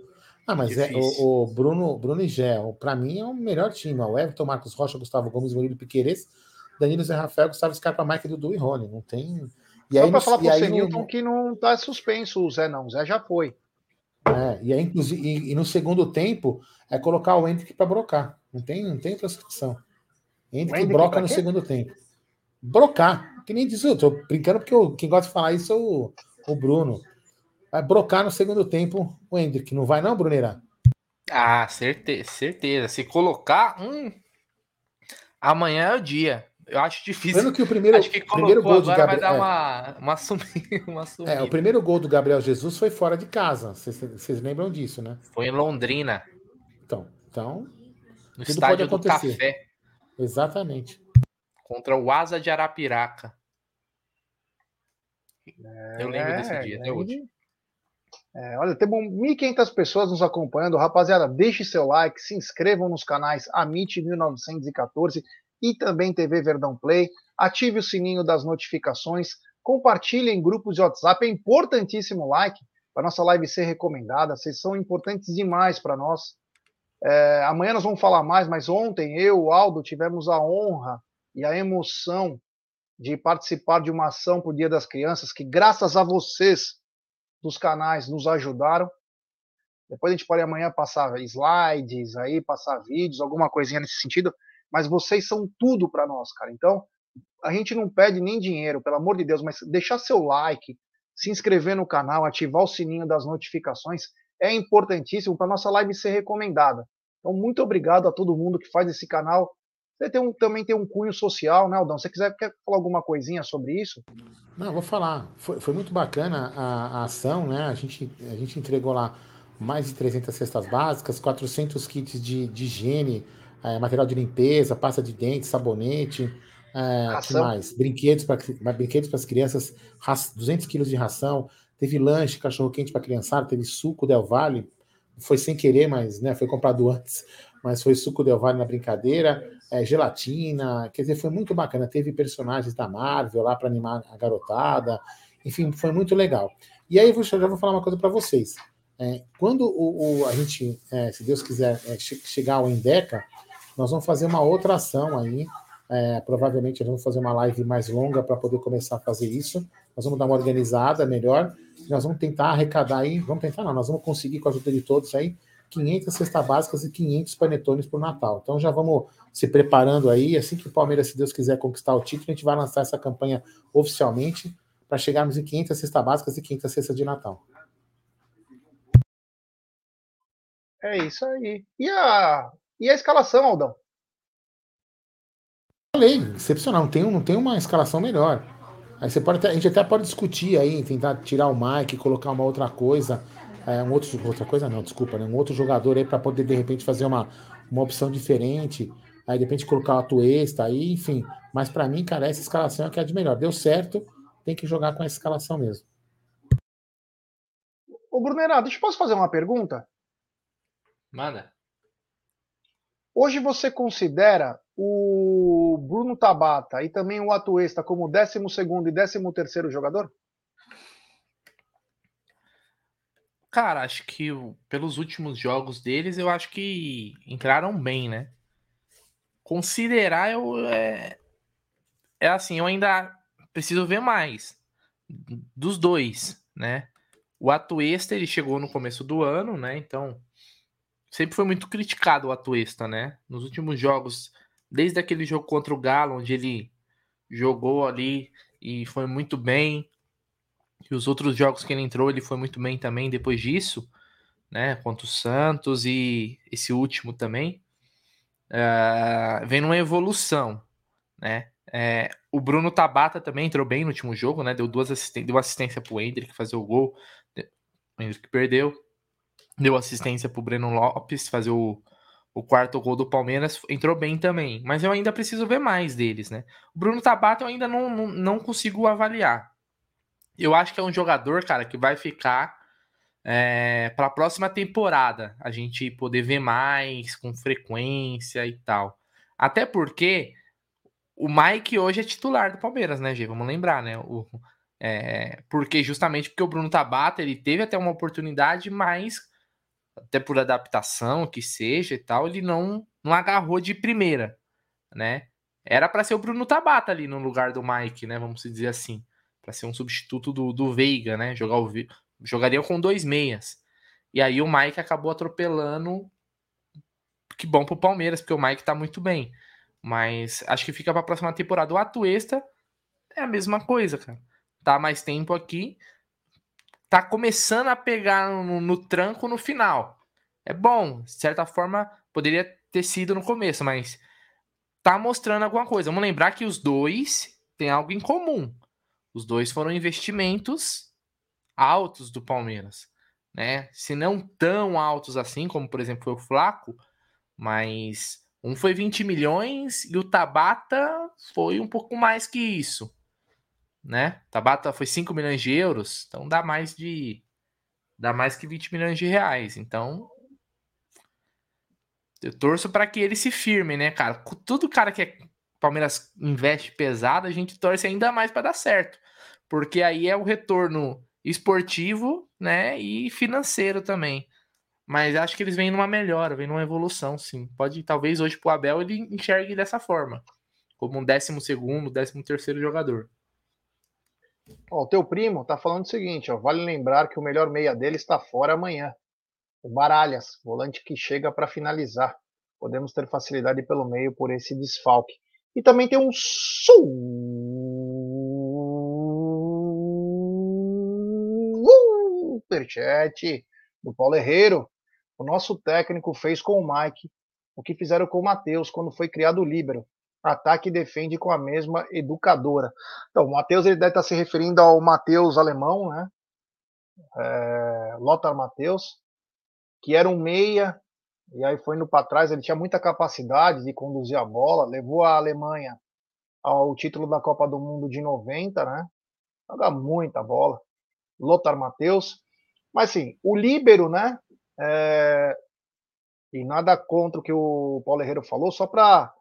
Ah, mas é, o, o, Bruno, Bruno e Gé, para mim é o melhor time. O Everton, Marcos Rocha, Gustavo Gomes, Murilo Piqueires, Danilo Zé Rafael, Gustavo Scarpa, Mike, Dudu e Rony. Não tem.
E Só para falar para o Newton que não está suspenso o Zé, não. O Zé já foi.
É, e, aí, inclusive, e, e, no segundo tempo é colocar o Hendrick para brocar. Não tem, não tem outra situação. Hendrick broca no segundo tempo. Brocar. Que nem diz, eu tô brincando porque eu, quem gosta de falar isso é o, o Bruno. Vai brocar no segundo tempo o Hendrick. Não vai, não, Bruneira?
Ah, certeza, certeza. Se colocar, hum, amanhã é o dia. Eu acho difícil.
Vendo que o primeiro,
acho que
primeiro gol de Gabriel.
Vai dar uma, uma, sumida, [LAUGHS] uma
sumida. É, o primeiro gol do Gabriel Jesus foi fora de casa. Vocês lembram disso, né?
Foi em Londrina.
Então, então
no estádio do Café.
Exatamente.
Contra o Asa de Arapiraca. É, eu lembro desse dia, até hoje.
É, olha, temos 1.500 pessoas nos acompanhando. Rapaziada, deixe seu like, se inscrevam nos canais Amit 1914 e também TV Verdão Play. Ative o sininho das notificações. Compartilhe em grupos de WhatsApp. É importantíssimo like para nossa live ser recomendada. Vocês são importantes demais para nós. É, amanhã nós vamos falar mais, mas ontem eu, Aldo, tivemos a honra e a emoção de participar de uma ação o Dia das Crianças, que graças a vocês dos canais nos ajudaram. Depois a gente pode amanhã passar slides aí, passar vídeos, alguma coisinha nesse sentido, mas vocês são tudo para nós, cara. Então, a gente não pede nem dinheiro, pelo amor de Deus, mas deixar seu like, se inscrever no canal, ativar o sininho das notificações é importantíssimo para nossa live ser recomendada. Então, muito obrigado a todo mundo que faz esse canal você tem um, também tem um cunho social, né, Aldão? Se você quiser quer falar alguma coisinha sobre isso?
Não, vou falar. Foi, foi muito bacana a, a, ação, né? A gente, a gente entregou lá mais de 300 cestas básicas, 400 kits de, de higiene, é, material de limpeza, pasta de dente, sabonete, é, que mais? Brinquedos para brinquedos as crianças, 200 quilos de ração, teve lanche, cachorro quente para criançada, teve suco Del Valle, foi sem querer, mas né, foi comprado [LAUGHS] antes, mas foi suco Del Valle na brincadeira, é, gelatina, quer dizer, foi muito bacana. Teve personagens da Marvel lá para animar a garotada, enfim, foi muito legal. E aí eu já vou falar uma coisa para vocês. É, quando o, o, a gente, é, se Deus quiser, é, che chegar ao Endeca, nós vamos fazer uma outra ação aí. É, provavelmente vamos fazer uma live mais longa para poder começar a fazer isso. Nós vamos dar uma organizada melhor. Nós vamos tentar arrecadar aí, vamos tentar não, nós vamos conseguir com a ajuda de todos aí 500 cestas básicas e 500 panetones para o Natal. Então já vamos se preparando aí. Assim que o Palmeiras, se Deus quiser, conquistar o título, a gente vai lançar essa campanha oficialmente para chegarmos em 500 cestas básicas e 500 cestas de Natal.
É isso aí. E a, e a escalação, Aldão?
Falei, excepcional. Não tem, não tem uma escalação melhor. Aí você pode até, a gente até pode discutir aí, tentar tirar o Mike, colocar uma outra coisa é, um outro, outra coisa não, desculpa, né? um outro jogador aí para poder de repente fazer uma, uma opção diferente, aí de repente colocar o Tuesta aí, enfim. Mas para mim, cara, essa escalação é que é de melhor. Deu certo, tem que jogar com essa escalação mesmo.
Ô, Brunerá, deixa eu posso fazer uma pergunta?
Manda.
Hoje você considera o Bruno Tabata e também o Atuesta como 12 e 13 terceiro jogador?
Cara, acho que pelos últimos jogos deles, eu acho que entraram bem, né? Considerar eu é, é assim, eu ainda preciso ver mais dos dois, né? O Atuesta ele chegou no começo do ano, né? Então sempre foi muito criticado o Atuesta, né? Nos últimos jogos, desde aquele jogo contra o Galo, onde ele jogou ali e foi muito bem, e os outros jogos que ele entrou, ele foi muito bem também depois disso, né? Contra o Santos e esse último também. Uh, vem numa evolução, né? É, o Bruno Tabata também entrou bem no último jogo, né? Deu duas assistências, deu assistência pro Hendrick fazer o gol. O Hendrick perdeu. Deu assistência pro Breno Lopes fazer o, o quarto gol do Palmeiras. Entrou bem também. Mas eu ainda preciso ver mais deles, né? O Bruno Tabata eu ainda não, não, não consigo avaliar eu acho que é um jogador, cara, que vai ficar é, para a próxima temporada. A gente poder ver mais com frequência e tal. Até porque o Mike hoje é titular do Palmeiras, né, Gê? Vamos lembrar, né? O, é, porque justamente porque o Bruno Tabata ele teve até uma oportunidade, mas até por adaptação que seja e tal, ele não, não agarrou de primeira, né? Era para ser o Bruno Tabata ali no lugar do Mike, né? Vamos dizer assim para ser um substituto do, do Veiga, né? Jogar o, jogaria com dois meias. E aí o Mike acabou atropelando. Que bom pro Palmeiras, porque o Mike tá muito bem. Mas acho que fica para a próxima temporada. O Atuesta é a mesma coisa, cara. Tá mais tempo aqui. Tá começando a pegar no, no tranco no final. É bom, de certa forma, poderia ter sido no começo, mas tá mostrando alguma coisa. Vamos lembrar que os dois têm algo em comum. Os dois foram investimentos altos do Palmeiras, né? Se não tão altos assim, como por exemplo foi o Flaco, mas um foi 20 milhões e o Tabata foi um pouco mais que isso, né? Tabata foi 5 milhões de euros, então dá mais de dá mais que 20 milhões de reais. Então, eu torço para que ele se firme, né, cara? Tudo cara que é Palmeiras investe pesado, a gente torce ainda mais para dar certo. Porque aí é o retorno esportivo, né, e financeiro também. Mas acho que eles vêm numa melhora, vêm numa evolução, sim. Pode, talvez hoje pro Abel ele enxergue dessa forma, como um décimo segundo, décimo terceiro jogador.
Ó, o teu primo tá falando o seguinte, ó, vale lembrar que o melhor meia dele está fora amanhã. O Baralhas, volante que chega para finalizar. Podemos ter facilidade pelo meio por esse desfalque. E também tem um superchat do Paulo Herreiro. O nosso técnico fez com o Mike o que fizeram com o Matheus quando foi criado o Líbero. Ataque e defende com a mesma educadora. Então, o Matheus ele deve estar se referindo ao Matheus alemão, né? É, Lothar Matheus, que era um meia, e aí foi indo para trás. Ele tinha muita capacidade de conduzir a bola, levou a Alemanha ao título da Copa do Mundo de 90, né? Joga muita bola. Lothar Matheus. Mas sim, o líbero, né? É... E nada contra o que o Paulo Herrero falou, só para.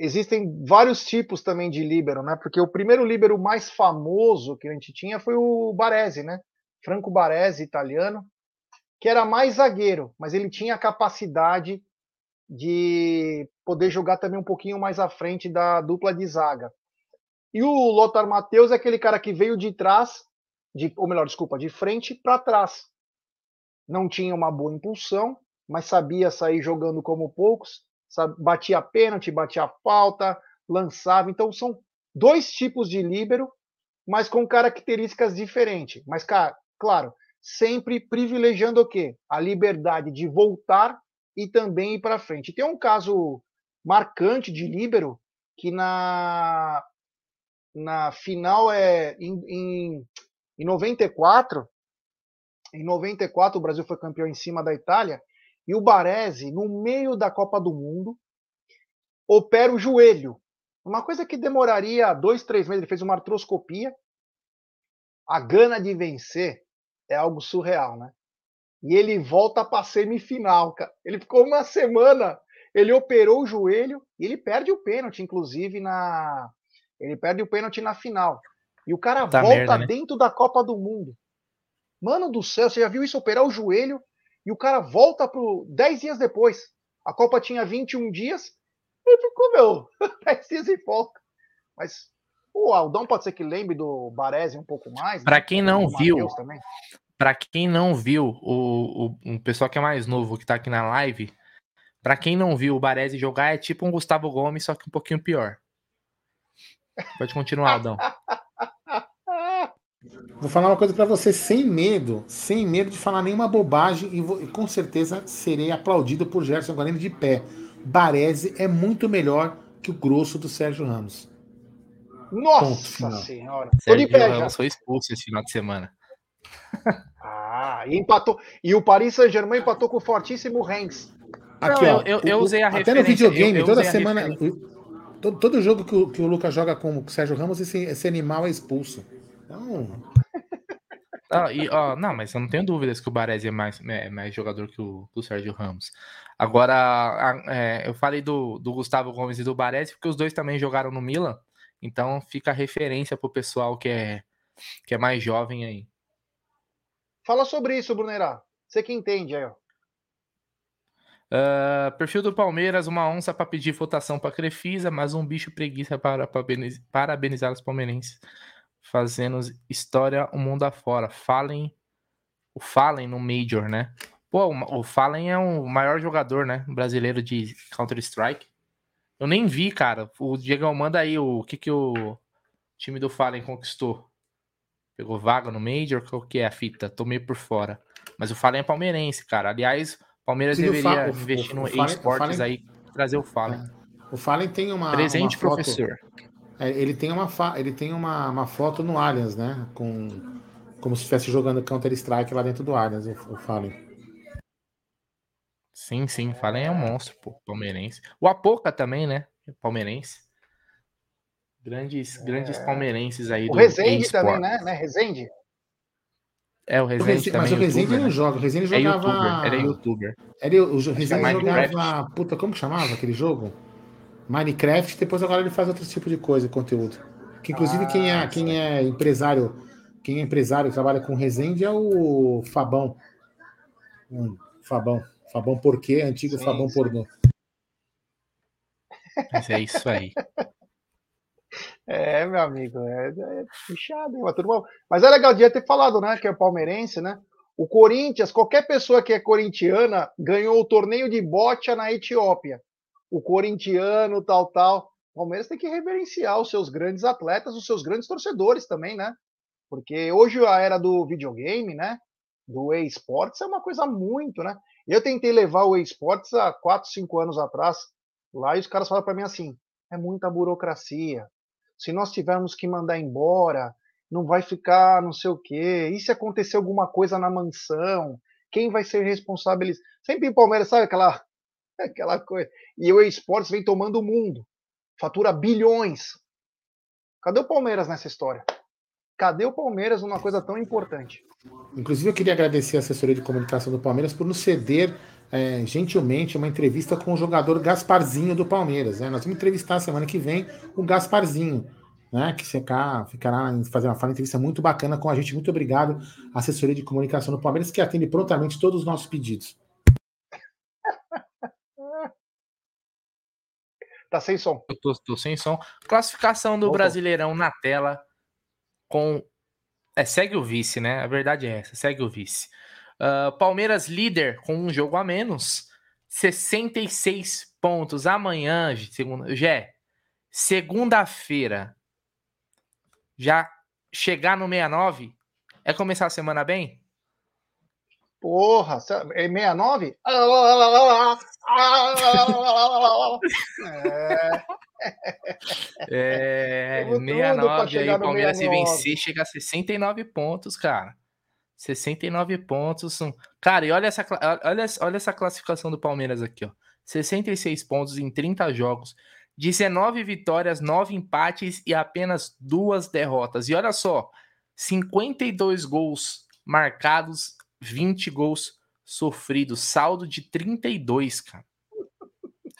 Existem vários tipos também de líbero, né? Porque o primeiro líbero mais famoso que a gente tinha foi o Baresi, né? Franco Baresi, italiano, que era mais zagueiro, mas ele tinha a capacidade de poder jogar também um pouquinho mais à frente da dupla de zaga. E o Lothar Matheus é aquele cara que veio de trás, de, ou melhor, desculpa, de frente para trás. Não tinha uma boa impulsão, mas sabia sair jogando como poucos, sabe, batia pênalti, batia falta, lançava. Então são dois tipos de líbero, mas com características diferentes. Mas, cara, claro, sempre privilegiando o quê? A liberdade de voltar e também ir para frente. Tem um caso marcante de líbero que na na final é em, em, em 94 em 94 o Brasil foi campeão em cima da Itália e o Baresi no meio da Copa do Mundo opera o joelho uma coisa que demoraria dois três meses ele fez uma artroscopia a gana de vencer é algo surreal, né? E ele volta para semifinal, cara. Ele ficou uma semana, ele operou o joelho e ele perde o pênalti, inclusive, na. Ele perde o pênalti na final. E o cara tá volta merda, né? dentro da Copa do Mundo. Mano do céu, você já viu isso operar o joelho e o cara volta pro 10 dias depois. A Copa tinha 21 dias, ele ficou, meu, [LAUGHS] 10 dias e volta. Mas o Aldão pode ser que lembre do Baresi um pouco mais.
Para né? quem não viu, para quem não viu, o, o, o pessoal que é mais novo que tá aqui na live, para quem não viu o Baresi jogar é tipo um Gustavo Gomes, só que um pouquinho pior. Pode continuar, Aldão. [LAUGHS]
Vou falar uma coisa para você sem medo, sem medo de falar nenhuma bobagem e, vou, e com certeza serei aplaudido por Gerson Guarani de pé. Baresi é muito melhor que o grosso do Sérgio Ramos.
Nossa senhora.
De pé já. foi expulso esse final de semana. [LAUGHS]
Ah, e empatou. E o Paris Saint-Germain empatou com o fortíssimo Rennes.
Aqui, Não, ó, eu, eu, usei a
Até no videogame, eu, toda semana. Todo, todo jogo que o, que o Lucas joga com o Sérgio Ramos, esse, esse animal é expulso. Então. [LAUGHS]
Ah, e, ó, não, mas eu não tenho dúvidas que o Baresi é mais, é mais jogador que o, que o Sérgio Ramos. Agora, a, é, eu falei do, do Gustavo Gomes e do Baresi porque os dois também jogaram no Milan. Então fica a referência pro pessoal que é, que é mais jovem aí.
Fala sobre isso, Brunerá. Você que entende aí, ó.
Uh, perfil do Palmeiras, uma onça para pedir votação para Crefisa, mas um bicho preguiça para parabenizar os palmeirenses, fazendo história o mundo afora. Falem, o Fallen no Major, né? Pô, o Fallen é o maior jogador, né, brasileiro de Counter Strike. Eu nem vi, cara. O Diego manda aí o que, que o time do Fallen conquistou. Pegou vaga no Major? Qual que é a fita? Tomei por fora. Mas o Fallen é palmeirense, cara. Aliás, o Palmeiras deveria investir no esportes aí, trazer o Fallen.
O Fallen tem uma.
Presente,
uma foto,
professor.
É, ele tem, uma, ele tem uma, uma foto no Allianz, né? Com, como se estivesse jogando Counter-Strike lá dentro do Allianz, o, Fallen.
Sim, sim, Fallen é um monstro, pô, palmeirense. O Apoca também, né? Palmeirense. Grandes, é... grandes palmeirenses aí
o do Rezende também, né? né? Rezende?
É, o Rezende, o também.
Mas o Rezende YouTuber, não né? joga. O Rezende
é
jogava.
YouTuber, era youtuber.
Era, o Rezende é jogava. Puta, como chamava aquele jogo? Minecraft, depois agora ele faz outro tipo de coisa, conteúdo. Que inclusive ah, quem, é, quem é empresário, quem é empresário trabalha com Rezende é o Fabão. Hum, Fabão. Fabão Porquê, antigo sim, Fabão sim. Pornô.
Mas é isso aí. [LAUGHS]
É, meu amigo, é, é puxado, hein, turma. Mas é legal dia ter falado, né? Que é palmeirense, né? O Corinthians, qualquer pessoa que é corintiana, ganhou o torneio de bocha na Etiópia. O corintiano, tal, tal. O Palmeiras tem que reverenciar os seus grandes atletas, os seus grandes torcedores também, né? Porque hoje a era do videogame, né? Do e-sports é uma coisa muito, né? Eu tentei levar o esportes há 4, 5 anos atrás, lá e os caras falaram para mim assim: é muita burocracia. Se nós tivermos que mandar embora, não vai ficar não sei o quê. E se acontecer alguma coisa na mansão? Quem vai ser responsável? Sempre em Palmeiras, sabe aquela, [LAUGHS] aquela coisa? E o esportes vem tomando o mundo, fatura bilhões. Cadê o Palmeiras nessa história? Cadê o Palmeiras numa coisa tão importante?
Inclusive, eu queria agradecer a assessoria de comunicação do Palmeiras por nos ceder é, gentilmente uma entrevista com o jogador Gasparzinho do Palmeiras. Né? Nós vamos entrevistar semana que vem o Gasparzinho, né? que ficará, ficará fazer uma fala entrevista muito bacana com a gente. Muito obrigado, assessoria de comunicação do Palmeiras, que atende prontamente todos os nossos pedidos.
Tá sem som.
Eu tô, tô sem som. Classificação do Brasileirão na tela com é, segue o vice, né? A verdade é essa, segue o vice. Uh, Palmeiras líder com um jogo a menos, 66 pontos. Amanhã, segunda, Gé, segunda-feira, já chegar no 69 é começar a semana bem?
Porra, é 69?
é. É, 69 aí, o Palmeiras se vencer, chega a 69 pontos, cara. 69 pontos. Cara, e olha essa, olha, olha essa classificação do Palmeiras aqui, ó. 66 pontos em 30 jogos, 19 vitórias, 9 empates e apenas duas derrotas. E olha só, 52 gols marcados, 20 gols sofridos, saldo de 32, cara.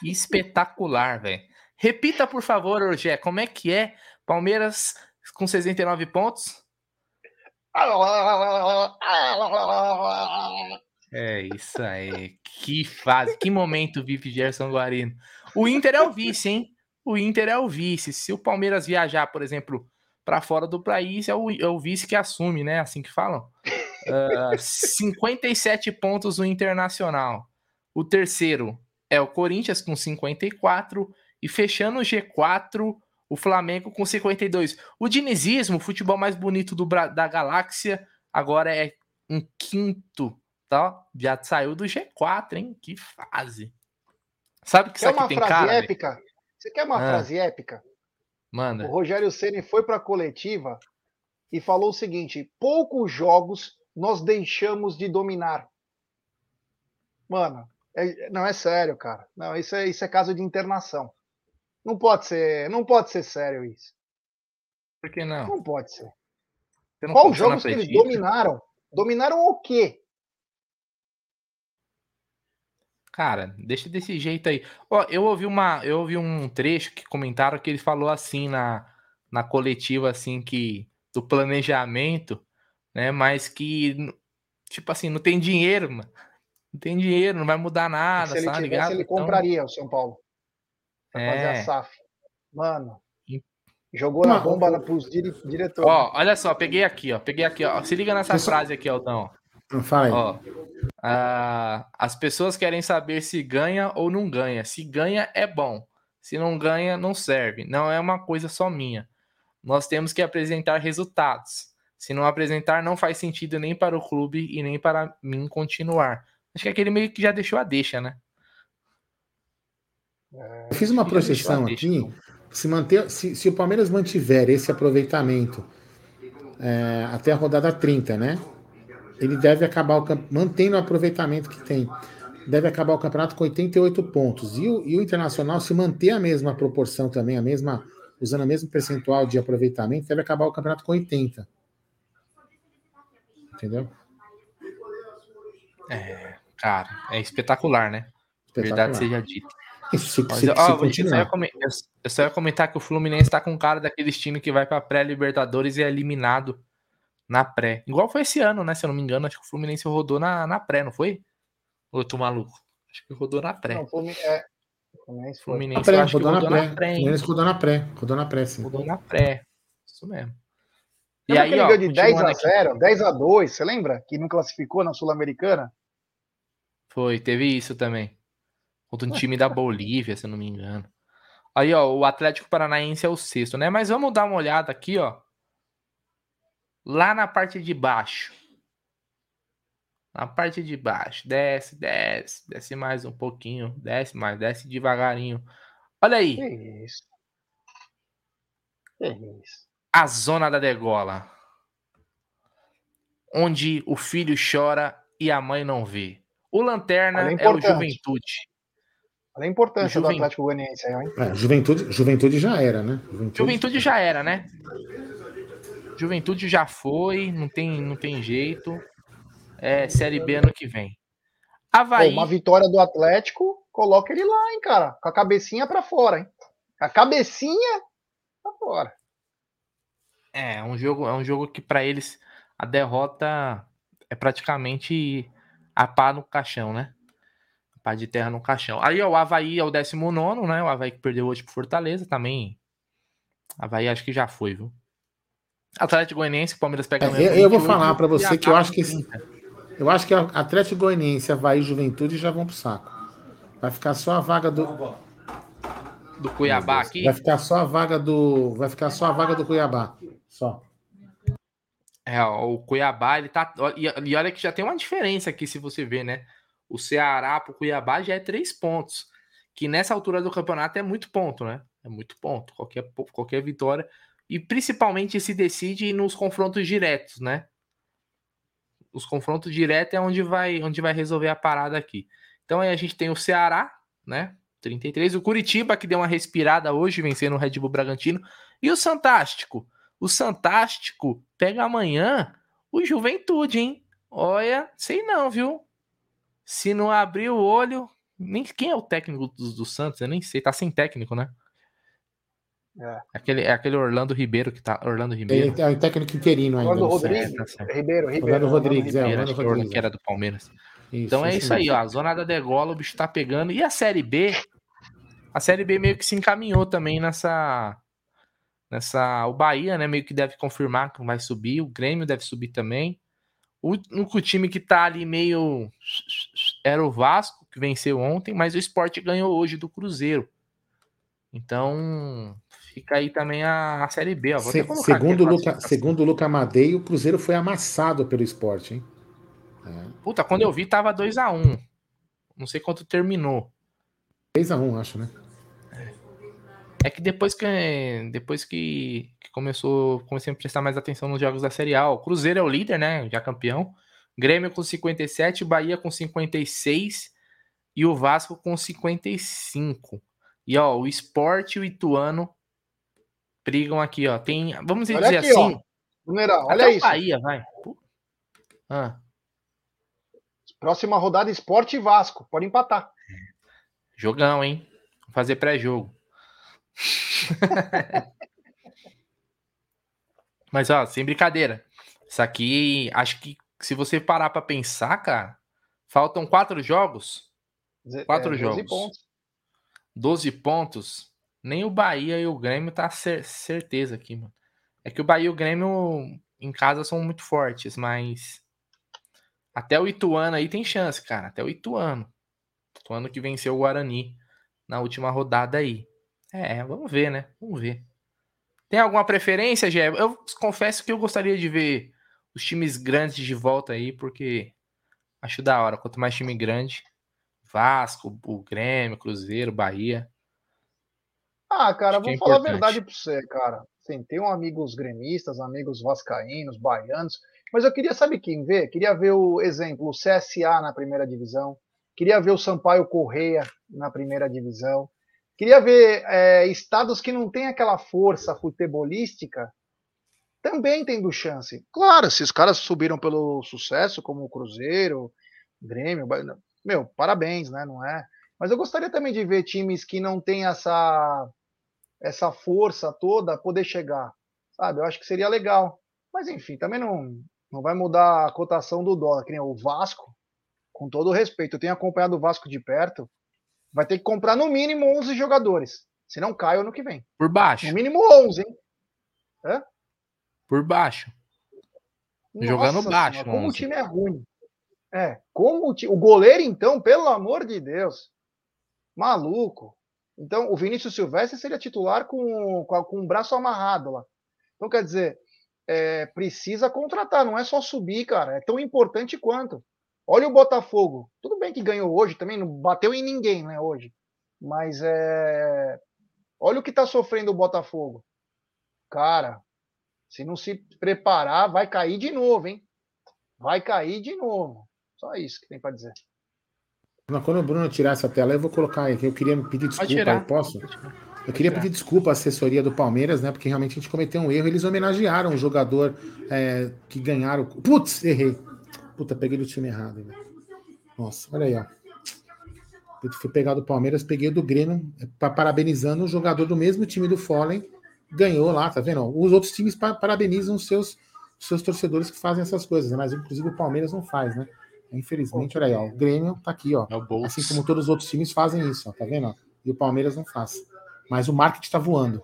Espetacular, velho. Repita, por favor, Rogé, como é que é Palmeiras com 69 pontos? É isso aí. Que fase, que momento vive Gerson Guarino. O Inter é o vice, hein? O Inter é o vice. Se o Palmeiras viajar, por exemplo, para fora do país, é o, é o, vice que assume, né? Assim que falam. Uh, ah, 57 pontos no Internacional. O terceiro é o Corinthians com 54 e fechando o G4, o Flamengo com 52. O dinizismo, o futebol mais bonito do, da galáxia, agora é um quinto, tá? Já saiu do G4, hein? Que fase. Sabe que
quer isso aqui tem cara? Épica? Você quer uma ah. frase épica?
Manda.
O Rogério Ceni foi para a coletiva e falou o seguinte: poucos jogos nós deixamos de dominar. Mano, é, não é sério, cara. Não, isso é, isso é caso de internação. Não pode ser, não pode ser sério isso.
Por que não?
Não pode ser. Qual jogos que eles dominaram? Dominaram o quê?
Cara, deixa desse jeito aí. Ó, eu ouvi uma, eu ouvi um trecho que comentaram que ele falou assim na, na coletiva assim que do planejamento, né, mas que tipo assim, não tem dinheiro, mano. Não tem dinheiro, não vai mudar nada, se ele sabe, tivesse,
ele então compraria o São Paulo pra é. fazer a é. SAF. Mano, jogou na bomba na, pros dire, diretores.
Ó, olha só, peguei aqui, ó. Peguei aqui, ó. Se liga nessa frase aqui, Aldão.
Fala
Ó, as pessoas querem saber se ganha ou não ganha. Se ganha, é bom. Se não ganha, não serve. Não é uma coisa só minha. Nós temos que apresentar resultados. Se não apresentar, não faz sentido nem para o clube e nem para mim continuar. Acho que aquele meio que já deixou a deixa, né?
Eu fiz uma projeção aqui. Se, manter, se, se o Palmeiras mantiver esse aproveitamento é, até a rodada 30, né? Ele deve acabar o mantendo o aproveitamento que tem. Deve acabar o campeonato com 88 pontos. E o, e o Internacional, se manter a mesma proporção também, a mesma, usando o mesmo percentual de aproveitamento, deve acabar o campeonato com 80. Entendeu?
É, cara, é espetacular, né? Espetacular. Verdade seja dita.
Isso,
Mas, se, ó, se eu, só comentar, eu, só ia comentar que o Fluminense tá com cara daqueles times que vai pra pré-Libertadores e é eliminado na pré. Igual foi esse ano, né? Se eu não me engano, acho que o Fluminense rodou na, na pré, não foi? Ou eu tô maluco? Acho que rodou na pré. Não,
Fluminense, é, Fluminense,
Fluminense pré, rodou, na, pré. na pré. Fluminense rodou na pré. Rodou na pré, sim.
Rodou na pré. Isso mesmo.
E aí, ó, de 10 a 0, aqui. 10 a 2, você lembra? Que não classificou na Sul-Americana?
Foi, teve isso também. Contra um time da [LAUGHS] Bolívia, se eu não me engano. Aí, ó, o Atlético Paranaense é o sexto, né? Mas vamos dar uma olhada aqui, ó. Lá na parte de baixo. Na parte de baixo. Desce, desce. Desce mais um pouquinho. Desce mais, desce devagarinho. Olha aí.
Que isso? Que isso?
A zona da degola. Onde o filho chora e a mãe não vê. O Lanterna é, é o Juventude.
Olha a importância do Atlético Goianiense aí, hein?
É, juventude, juventude já era, né?
Juventude... juventude já era, né? Juventude já foi, não tem, não tem jeito. É Série B ano que vem.
Havaí... Pô, uma vitória do Atlético, coloca ele lá, hein, cara? Com a cabecinha para fora, hein? A cabecinha para fora.
É, é, um jogo, é um jogo que para eles a derrota é praticamente a pá no caixão, né? Pá de terra no caixão. Aí ó, o Havaí é o 19, né? O Havaí que perdeu hoje pro Fortaleza também. Havaí acho que já foi, viu? Atlético Goianiense, o Palmeiras pega.
É, eu, eu vou falar para você que eu acho que esse, eu acho que Atlético Goianiense, Havaí e Juventude já vão pro saco. Vai ficar só a vaga do
do Cuiabá aqui.
Vai ficar só a vaga do vai ficar só a vaga do Cuiabá, só.
É, o Cuiabá, ele tá. E olha que já tem uma diferença aqui, se você ver, né? O Ceará pro Cuiabá já é três pontos. Que nessa altura do campeonato é muito ponto, né? É muito ponto. Qualquer, qualquer vitória. E principalmente se decide nos confrontos diretos, né? Os confrontos diretos é onde vai, onde vai resolver a parada aqui. Então aí a gente tem o Ceará, né? 33. O Curitiba, que deu uma respirada hoje, vencendo o Red Bull Bragantino. E o Santástico, o Santástico pega amanhã o Juventude, hein? Olha, sei não, viu? Se não abrir o olho, nem quem é o técnico do, do Santos, eu nem sei, tá sem técnico, né? É. Aquele, é aquele Orlando Ribeiro que tá. Orlando Ribeiro.
Ele é o técnico interino ainda.
Orlando Rodrigues. É, tá Ribeiro, Ribeiro.
Orlando Rodrigues, é.
Orlando Rodrigues. Que era do Palmeiras. Isso, então é isso, aí, ó. A zona da degola, o bicho tá pegando. E a Série B? A Série B meio que se encaminhou também nessa nessa. O Bahia, né, meio que deve confirmar que vai subir, o Grêmio deve subir também. O único time que tá ali meio era o Vasco, que venceu ontem, mas o esporte ganhou hoje do Cruzeiro. Então, fica aí também a, a Série B. Ó.
Se, segundo, Luca, segundo o Luca Madei, o Cruzeiro foi amassado pelo esporte, hein?
É. Puta, quando eu vi, tava 2x1. Um. Não sei quanto terminou.
3x1, um, acho, né?
É que depois que depois que, que, começou, comecei a prestar mais atenção nos jogos da Série A, o Cruzeiro é o líder, né? Já campeão. Grêmio com 57, Bahia com 56 e o Vasco com 55. E ó, o Sport e o Ituano brigam aqui, ó. Tem, vamos olha dizer aqui, assim.
Numeral, olha isso.
Bahia, vai.
Ah. Próxima rodada Sport e Vasco, pode empatar.
Jogão, hein? Vou fazer pré-jogo. [LAUGHS] Mas, ó, sem brincadeira. Isso aqui, acho que se você parar para pensar, cara, faltam quatro jogos. Quatro é, 12 jogos. Pontos. 12 pontos. Nem o Bahia e o Grêmio tá cer certeza aqui, mano. É que o Bahia e o Grêmio em casa são muito fortes, mas até o Ituano aí tem chance, cara. Até o Ituano. Ituano que venceu o Guarani na última rodada aí. É, vamos ver, né? Vamos ver. Tem alguma preferência, Gé? Eu confesso que eu gostaria de ver os times grandes de volta aí, porque acho da hora. Quanto mais time grande, Vasco, o Grêmio, Cruzeiro, Bahia,
Ah, cara, vou é falar a verdade para você, cara. Sim, tenho amigos gremistas, amigos vascaínos, baianos, mas eu queria, saber quem ver? Queria ver o exemplo, o CSA na primeira divisão, queria ver o Sampaio Correia na primeira divisão, queria ver é, estados que não têm aquela força futebolística também tendo chance. Claro, se os caras subiram pelo sucesso, como o Cruzeiro, Grêmio, meu, parabéns, né? Não é? Mas eu gostaria também de ver times que não têm essa essa força toda poder chegar, sabe? Eu acho que seria legal. Mas enfim, também não não vai mudar a cotação do dólar, que nem o Vasco, com todo o respeito, eu tenho acompanhado o Vasco de perto, vai ter que comprar no mínimo 11 jogadores, se não cai ano que vem.
Por baixo.
No mínimo 11, hein?
Hã? Por baixo. Nossa Jogando baixo.
Senhora, como o time é ruim. É, como o, time... o goleiro, então, pelo amor de Deus. Maluco. Então, o Vinícius Silvestre seria titular com, com, o braço amarrado lá. Então, quer dizer, é, precisa contratar, não é só subir, cara. É tão importante quanto. Olha o Botafogo. Tudo bem que ganhou hoje também, não bateu em ninguém, né, hoje. Mas é. Olha o que tá sofrendo o Botafogo. Cara, se não se preparar, vai cair de novo, hein? Vai cair de novo. Só isso que tem para dizer.
Quando o Bruno tirar essa tela, eu vou colocar aqui. Eu queria pedir desculpa, eu posso? Eu queria pedir desculpa à assessoria do Palmeiras, né? Porque realmente a gente cometeu um erro. Eles homenagearam um jogador é, que ganharam. Putz, errei. Puta, peguei do time errado. Nossa, olha aí, ó. Eu fui pegar do Palmeiras, peguei do Grêmio, parabenizando o jogador do mesmo time do Fallen. Ganhou lá, tá vendo? Os outros times parabenizam os seus, seus torcedores que fazem essas coisas, né? mas inclusive o Palmeiras não faz, né? Infelizmente, olha aí, ó, o Grêmio tá aqui, ó. É assim como todos os outros times fazem isso, ó, tá vendo? E o Palmeiras não faz. Mas o marketing está voando.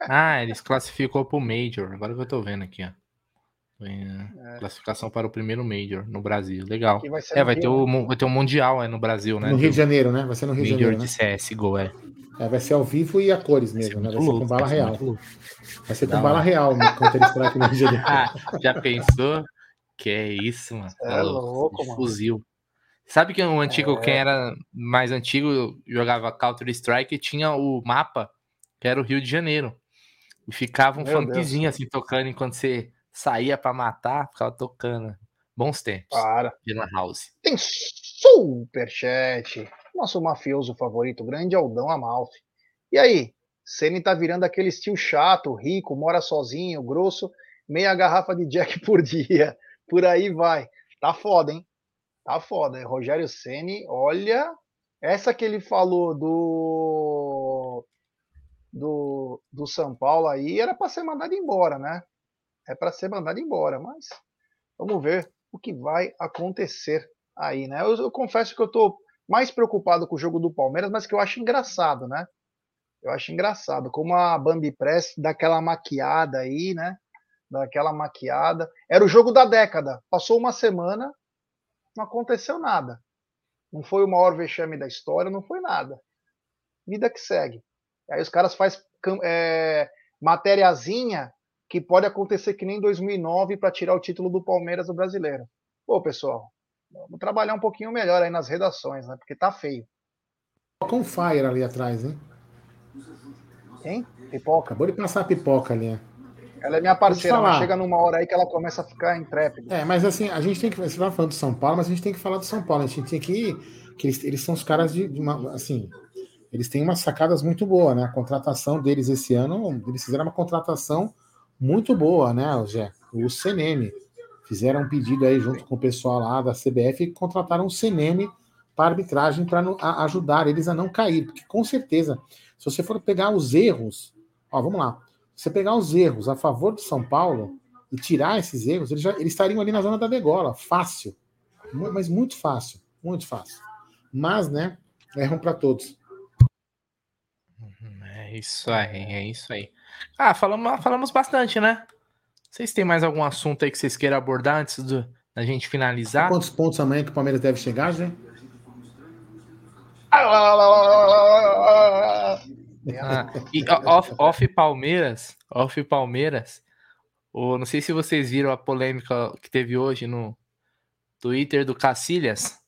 Ah, eles classificou para o Major. Agora que eu estou vendo aqui, ó. É. Classificação para o primeiro Major no Brasil. Legal. Vai é, vai ter, o, né? vai ter um Mundial é, no Brasil, né?
No Rio de Janeiro, né? Vai ser no Rio de Janeiro. Major
de né? CSGO, é.
é. Vai ser ao vivo e a cores mesmo, vai né? Vai ser com bala real. Vai ser com bala real no Counter Strike no Rio de Janeiro. [LAUGHS]
Já pensou? Que é isso, mano?
É louco,
mano. Fuzil. Sabe que o antigo, é... quem era mais antigo, jogava Counter Strike, tinha o mapa, que era o Rio de Janeiro. E ficava um funkzinho assim tocando enquanto você saía para matar, ficava tocando. Bons tempos.
Para.
Lan House.
Tem superchat. Nosso mafioso favorito, grande Aldão Amalfi. E aí? Ceni tá virando aquele estilo chato, rico, mora sozinho, grosso, meia garrafa de Jack por dia. Por aí vai. Tá foda, hein? Tá foda. Hein? Rogério Ceni, olha, essa que ele falou do do, do São Paulo aí era para ser mandado embora, né? É para ser mandado embora, mas vamos ver o que vai acontecer aí, né? Eu, eu confesso que eu tô mais preocupado com o jogo do Palmeiras, mas que eu acho engraçado, né? Eu acho engraçado como a Bambi Press dá aquela maquiada aí, né? Daquela maquiada. Era o jogo da década. Passou uma semana, não aconteceu nada. Não foi o maior vexame da história, não foi nada. Vida que segue. Aí os caras fazem é, matériazinha que pode acontecer que nem 2009 para tirar o título do Palmeiras do brasileiro. Pô, pessoal, vamos trabalhar um pouquinho melhor aí nas redações, né? Porque tá feio.
Com um fire ali atrás, hein?
Quem? Pipoca.
Acabou de passar a pipoca ali, né?
Ela é minha parceira, mas chega numa hora aí que ela começa a ficar intrépida.
É, mas assim, a gente tem que. Você vai falando do São Paulo, mas a gente tem que falar do São Paulo. A gente tem que. que eles, eles são os caras de, de uma. Assim, eles têm umas sacadas muito boas, né? A contratação deles esse ano, eles fizeram uma contratação muito boa, né, Zé? O CNM. Fizeram um pedido aí junto com o pessoal lá da CBF e contrataram o CNM para arbitragem para ajudar eles a não cair. Porque com certeza, se você for pegar os erros, ó, vamos lá você pegar os erros a favor do São Paulo e tirar esses erros, eles, já, eles estariam ali na zona da degola, fácil. Mas muito fácil, muito fácil. Mas, né, erram para todos.
Uhum, é isso aí, é isso aí. Ah, falamos, falamos bastante, né? Vocês têm mais algum assunto aí que vocês queiram abordar antes do, da gente finalizar?
Quantos pontos amanhã que o Palmeiras deve chegar, gente?
Ah, e off, off Palmeiras, off Palmeiras, o, não sei se vocês viram a polêmica que teve hoje no Twitter do Cacilhas.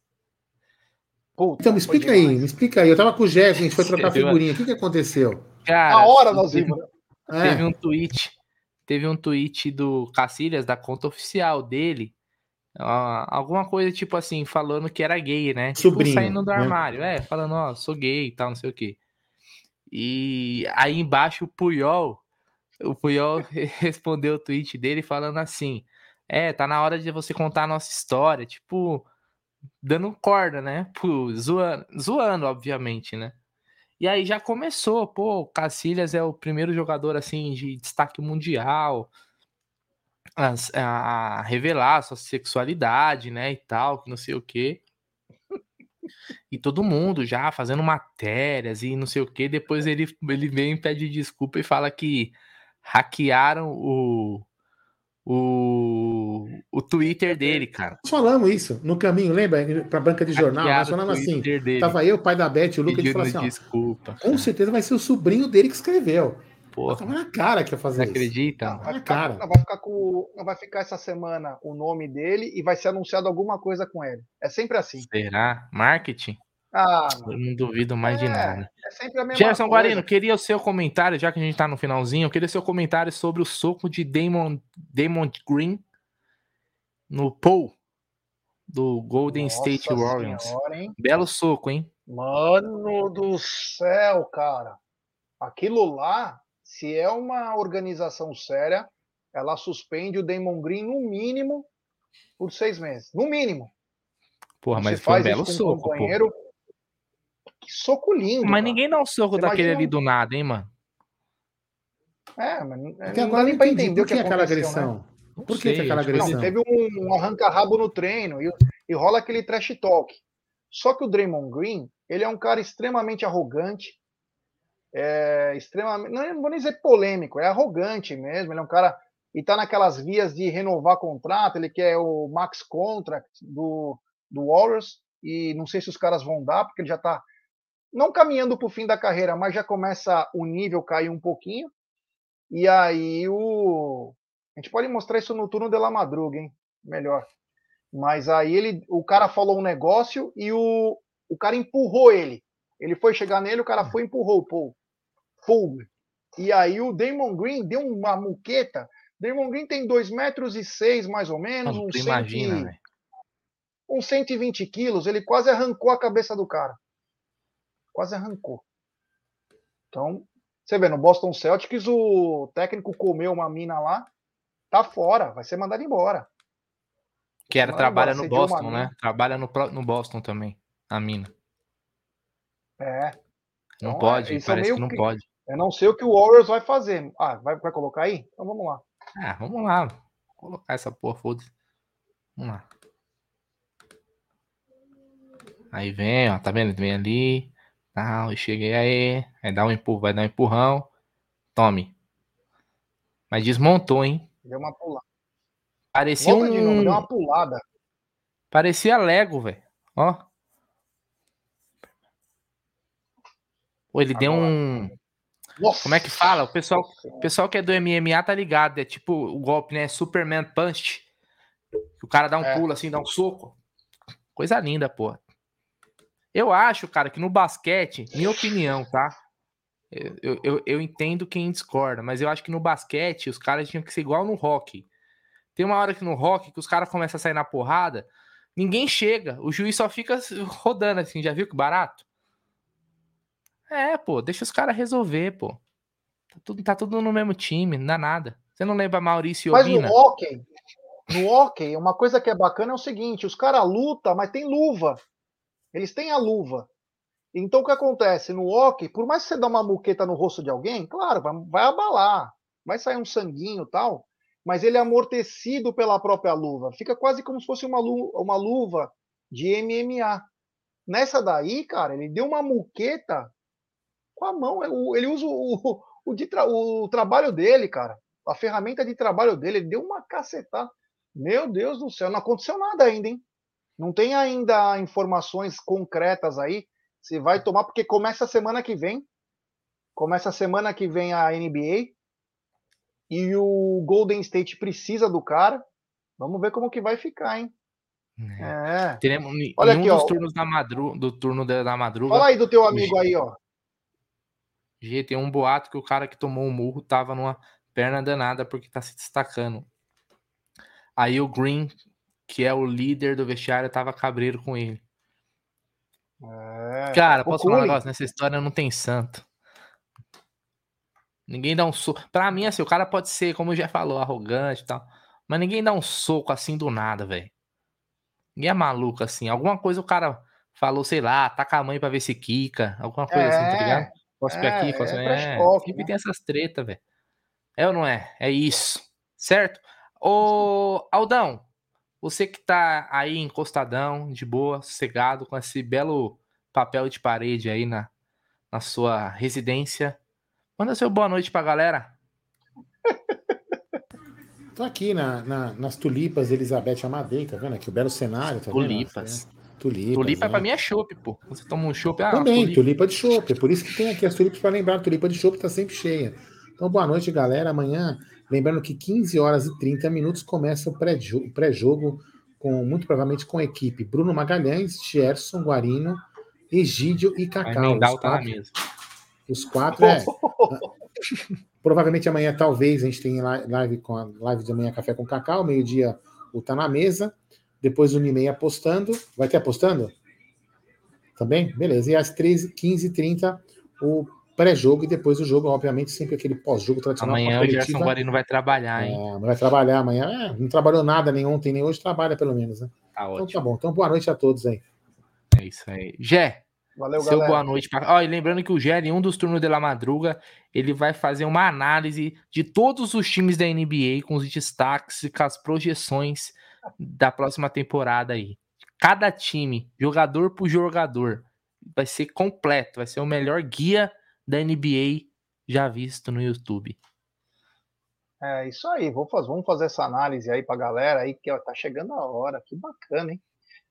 Puta, então, me explica aí, me explica aí. Eu tava com o Jeff, a gente foi trocar figurinha. O que, que aconteceu?
Cara, a hora nós vimos, né?
Teve é. um tweet, teve um tweet do Cacilhas, da conta oficial dele, alguma coisa tipo assim, falando que era gay, né? Tipo,
Sobrinho,
saindo do né? armário, é, falando, ó, sou gay e tal, não sei o quê. E aí embaixo o Puyol, o Puyol [LAUGHS] respondeu o tweet dele falando assim: É, tá na hora de você contar a nossa história, tipo, dando corda, né? Pô, zoando, zoando, obviamente, né? E aí já começou, pô, Cacilhas é o primeiro jogador assim de destaque mundial a, a revelar a sua sexualidade, né, e tal, que não sei o quê. [LAUGHS] E todo mundo já fazendo matérias e não sei o que. Depois ele, ele vem pede desculpa e fala que hackearam o, o, o Twitter dele, cara.
Nós falamos isso no caminho, lembra? Pra banca de jornal. Nós falamos assim: dele. tava eu, o pai da Beth, o Lucas, e falou assim: ó,
desculpa.
Com certeza vai ser o sobrinho dele que escreveu. Porra. Tava na cara que ia fazer
Você isso. acredita?
Não, vai, ficar, cara. Não, vai ficar com, não vai ficar essa semana o nome dele e vai ser anunciado alguma coisa com ele. É sempre assim.
Será? Marketing?
Ah,
eu não duvido mais
é,
de nada.
É
Gerson. Guarino, queria o seu comentário, já que a gente tá no finalzinho, eu queria o seu comentário sobre o soco de Damon, Damon Green no Paul do Golden Nossa State Warriors. Senhora, Belo soco, hein?
Mano do céu, cara. Aquilo lá se é uma organização séria, ela suspende o Damon Green no mínimo por seis meses. No mínimo.
Porra, mas foi um belo soco. companheiro.
Que soco lindo.
Mas cara. ninguém dá um soco Você daquele imagina... ali do nada, hein, mano?
É, mas
Até não agora nem pra entender o que, é aquela né? agressão. Né? Por que, que aquela agressão? Não,
teve um, um arranca-rabo no treino e, e rola aquele trash talk. Só que o Draymond Green, ele é um cara extremamente arrogante, é extremamente, não vou nem dizer polêmico, é arrogante mesmo. Ele é um cara e está naquelas vias de renovar contrato. Ele quer o max contract do, do Warriors e não sei se os caras vão dar, porque ele já está não caminhando para o fim da carreira, mas já começa o nível cair um pouquinho. E aí o a gente pode mostrar isso no turno de la madruga, hein? Melhor. Mas aí ele, o cara falou um negócio e o, o cara empurrou ele. Ele foi chegar nele, o cara foi e empurrou o Paul. E aí o Damon Green deu uma muqueta. Damon Green tem 2 metros e 6, mais ou menos.
um imagina, cento,
Uns 120 quilos. Ele quase arrancou a cabeça do cara. Quase arrancou. Então, você vê, no Boston Celtics, o técnico comeu uma mina lá, tá fora, vai ser mandado embora.
Que era, trabalha no Boston, né? Trabalha no, no Boston também, a mina.
É.
Não então, pode, é, parece que não que... pode.
Eu não sei o que o Warriors vai fazer. Ah, vai, vai colocar aí? Então vamos lá.
Ah, vamos lá. Vou colocar essa porra, foda-se. Vamos lá. Aí vem, ó, tá vendo? Vem ali. Tal, e cheguei aí. Aí dá um empurrão, vai dar um empurrão. Tome. Mas desmontou, hein?
Deu uma pulada.
Parecia Volta um... novo,
deu uma pulada.
Parecia Lego, velho. Ó. Pô, ele Agora. deu um. Nossa. Como é que fala? O pessoal, o pessoal que é do MMA tá ligado. É tipo o golpe, né? Superman Punch. O cara dá um é. pulo assim, dá um soco. Coisa linda, pô. Eu acho, cara, que no basquete, minha opinião, tá? Eu, eu, eu entendo quem discorda, mas eu acho que no basquete os caras tinham que ser igual no rock. Tem uma hora que no rock que os caras começam a sair na porrada, ninguém chega, o juiz só fica [LAUGHS] rodando assim, já viu que barato? É, pô, deixa os caras resolver, pô. Tá tudo, tá tudo no mesmo time, não dá nada. Você não lembra Maurício
Mas Obina? no hockey, no hockey, uma coisa que é bacana é o seguinte, os caras lutam, mas tem luva. Eles têm a luva. Então o que acontece? No hockey, por mais que você dê uma muqueta no rosto de alguém, claro, vai, vai abalar, vai sair um sanguinho tal, mas ele é amortecido pela própria luva. Fica quase como se fosse uma luva, uma luva de MMA. Nessa daí, cara, ele deu uma muqueta com a mão. É ele usa o, o, tra, o trabalho dele, cara. A ferramenta de trabalho dele. Ele deu uma cacetada. Meu Deus do céu, não aconteceu nada ainda, hein? Não tem ainda informações concretas aí. Se vai tomar, porque começa a semana que vem. Começa a semana que vem a NBA. E o Golden State precisa do cara. Vamos ver como que vai ficar, hein?
É. Teremos Olha aqui, dos ó. turnos da madru... do turno da madruga.
Fala aí do teu amigo aí, ó.
G, tem um boato que o cara que tomou o um murro tava numa perna danada porque tá se destacando. Aí o Green, que é o líder do vestiário, tava cabreiro com ele. É, cara, posso falar um negócio? Nessa história não tem santo. Ninguém dá um soco. Pra mim, assim, o cara pode ser, como já falou, arrogante e tal. Mas ninguém dá um soco assim do nada, velho. Ninguém é maluco assim. Alguma coisa o cara falou, sei lá, taca a mãe pra ver se quica. Alguma coisa é, assim, tá ligado? Posso é, aqui, posso é, é, Sempre né? tem essas tretas, velho. É ou não é? É isso. Certo? Ô, Aldão, você que tá aí encostadão, de boa, sossegado, com esse belo papel de parede aí na, na sua residência, manda seu boa noite pra galera.
Tô aqui na, na, nas tulipas Elizabeth Amadei, tá vendo? Aqui o belo cenário, tá
tulipas. vendo? Tulipas. Tulipa é pra mim é chopp, pô. Você toma um chopp,
ah, Também, tulipa. tulipa de chopp. É por isso que tem aqui as tulipas para lembrar. A tulipa de chopp tá sempre cheia. Então, boa noite, galera. Amanhã, lembrando que 15 horas e 30 minutos começa o pré-jogo, com muito provavelmente com a equipe Bruno Magalhães, Gerson, Guarino, Egídio e Cacau. Os quatro, os quatro é. [LAUGHS] provavelmente amanhã, talvez, a gente tenha live com a live de amanhã Café com Cacau, meio-dia o Tá na Mesa. Depois o Nimei apostando. Vai ter apostando? Também? Beleza. E às 13, 15 30 o pré-jogo e depois o jogo, obviamente, sempre aquele pós-jogo tradicional.
Amanhã o Gerson Guarino vai trabalhar, hein?
É, não vai trabalhar amanhã. É, não trabalhou nada nem ontem, nem hoje, trabalha pelo menos, né? Tá então tá bom. Então boa noite a todos aí.
É isso aí. Gé, Valeu, seu galera. boa noite. Pra... Ó, e lembrando que o Gé, em um dos turnos de La Madruga, ele vai fazer uma análise de todos os times da NBA com os destaques e com as projeções da próxima temporada aí. Cada time, jogador por jogador, vai ser completo, vai ser o melhor guia da NBA já visto no YouTube.
É isso aí, vamos fazer, vamos fazer essa análise aí pra galera aí, que ó, tá chegando a hora, que bacana, hein?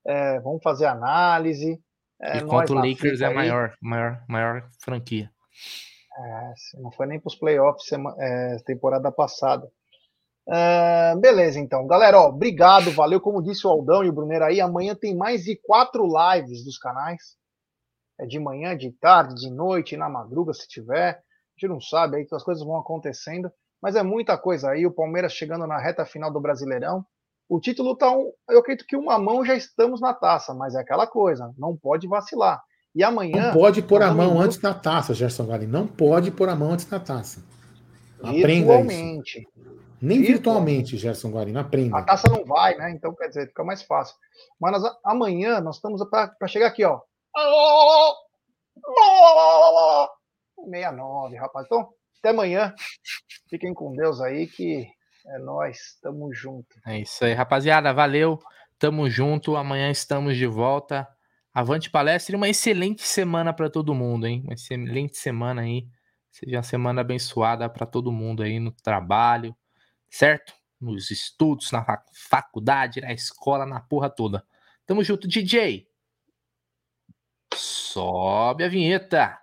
É, vamos fazer análise.
É, Enquanto o Lakers é a maior, maior, maior franquia.
É, não foi nem para os playoffs é, temporada passada. Uh, beleza, então. Galera, ó, obrigado, valeu. Como disse o Aldão e o Brunner aí, amanhã tem mais de quatro lives dos canais. É de manhã, de tarde, de noite, na madruga, se tiver. A gente não sabe aí que as coisas vão acontecendo. Mas é muita coisa aí. O Palmeiras chegando na reta final do Brasileirão. O título tá um. Eu acredito que uma mão já estamos na taça, mas é aquela coisa, não pode vacilar. E amanhã.
Não pode pôr a mão antes da taça, Gerson Vale. Não pode pôr a mão antes da taça. Aprenda isso. Nem virtualmente, Gerson Guarino, aprenda.
A taça não vai, né? Então, quer dizer, fica mais fácil. Mas nós, amanhã nós estamos para chegar aqui, ó. 69, rapaz. Então, até amanhã. Fiquem com Deus aí, que é nós. Tamo junto.
É isso aí, rapaziada. Valeu. Tamo junto. Amanhã estamos de volta. Avante palestra e uma excelente semana para todo mundo, hein? Uma excelente semana aí. Seja uma semana abençoada para todo mundo aí no trabalho, certo? Nos estudos, na faculdade, na escola, na porra toda. Tamo junto, DJ. Sobe a vinheta.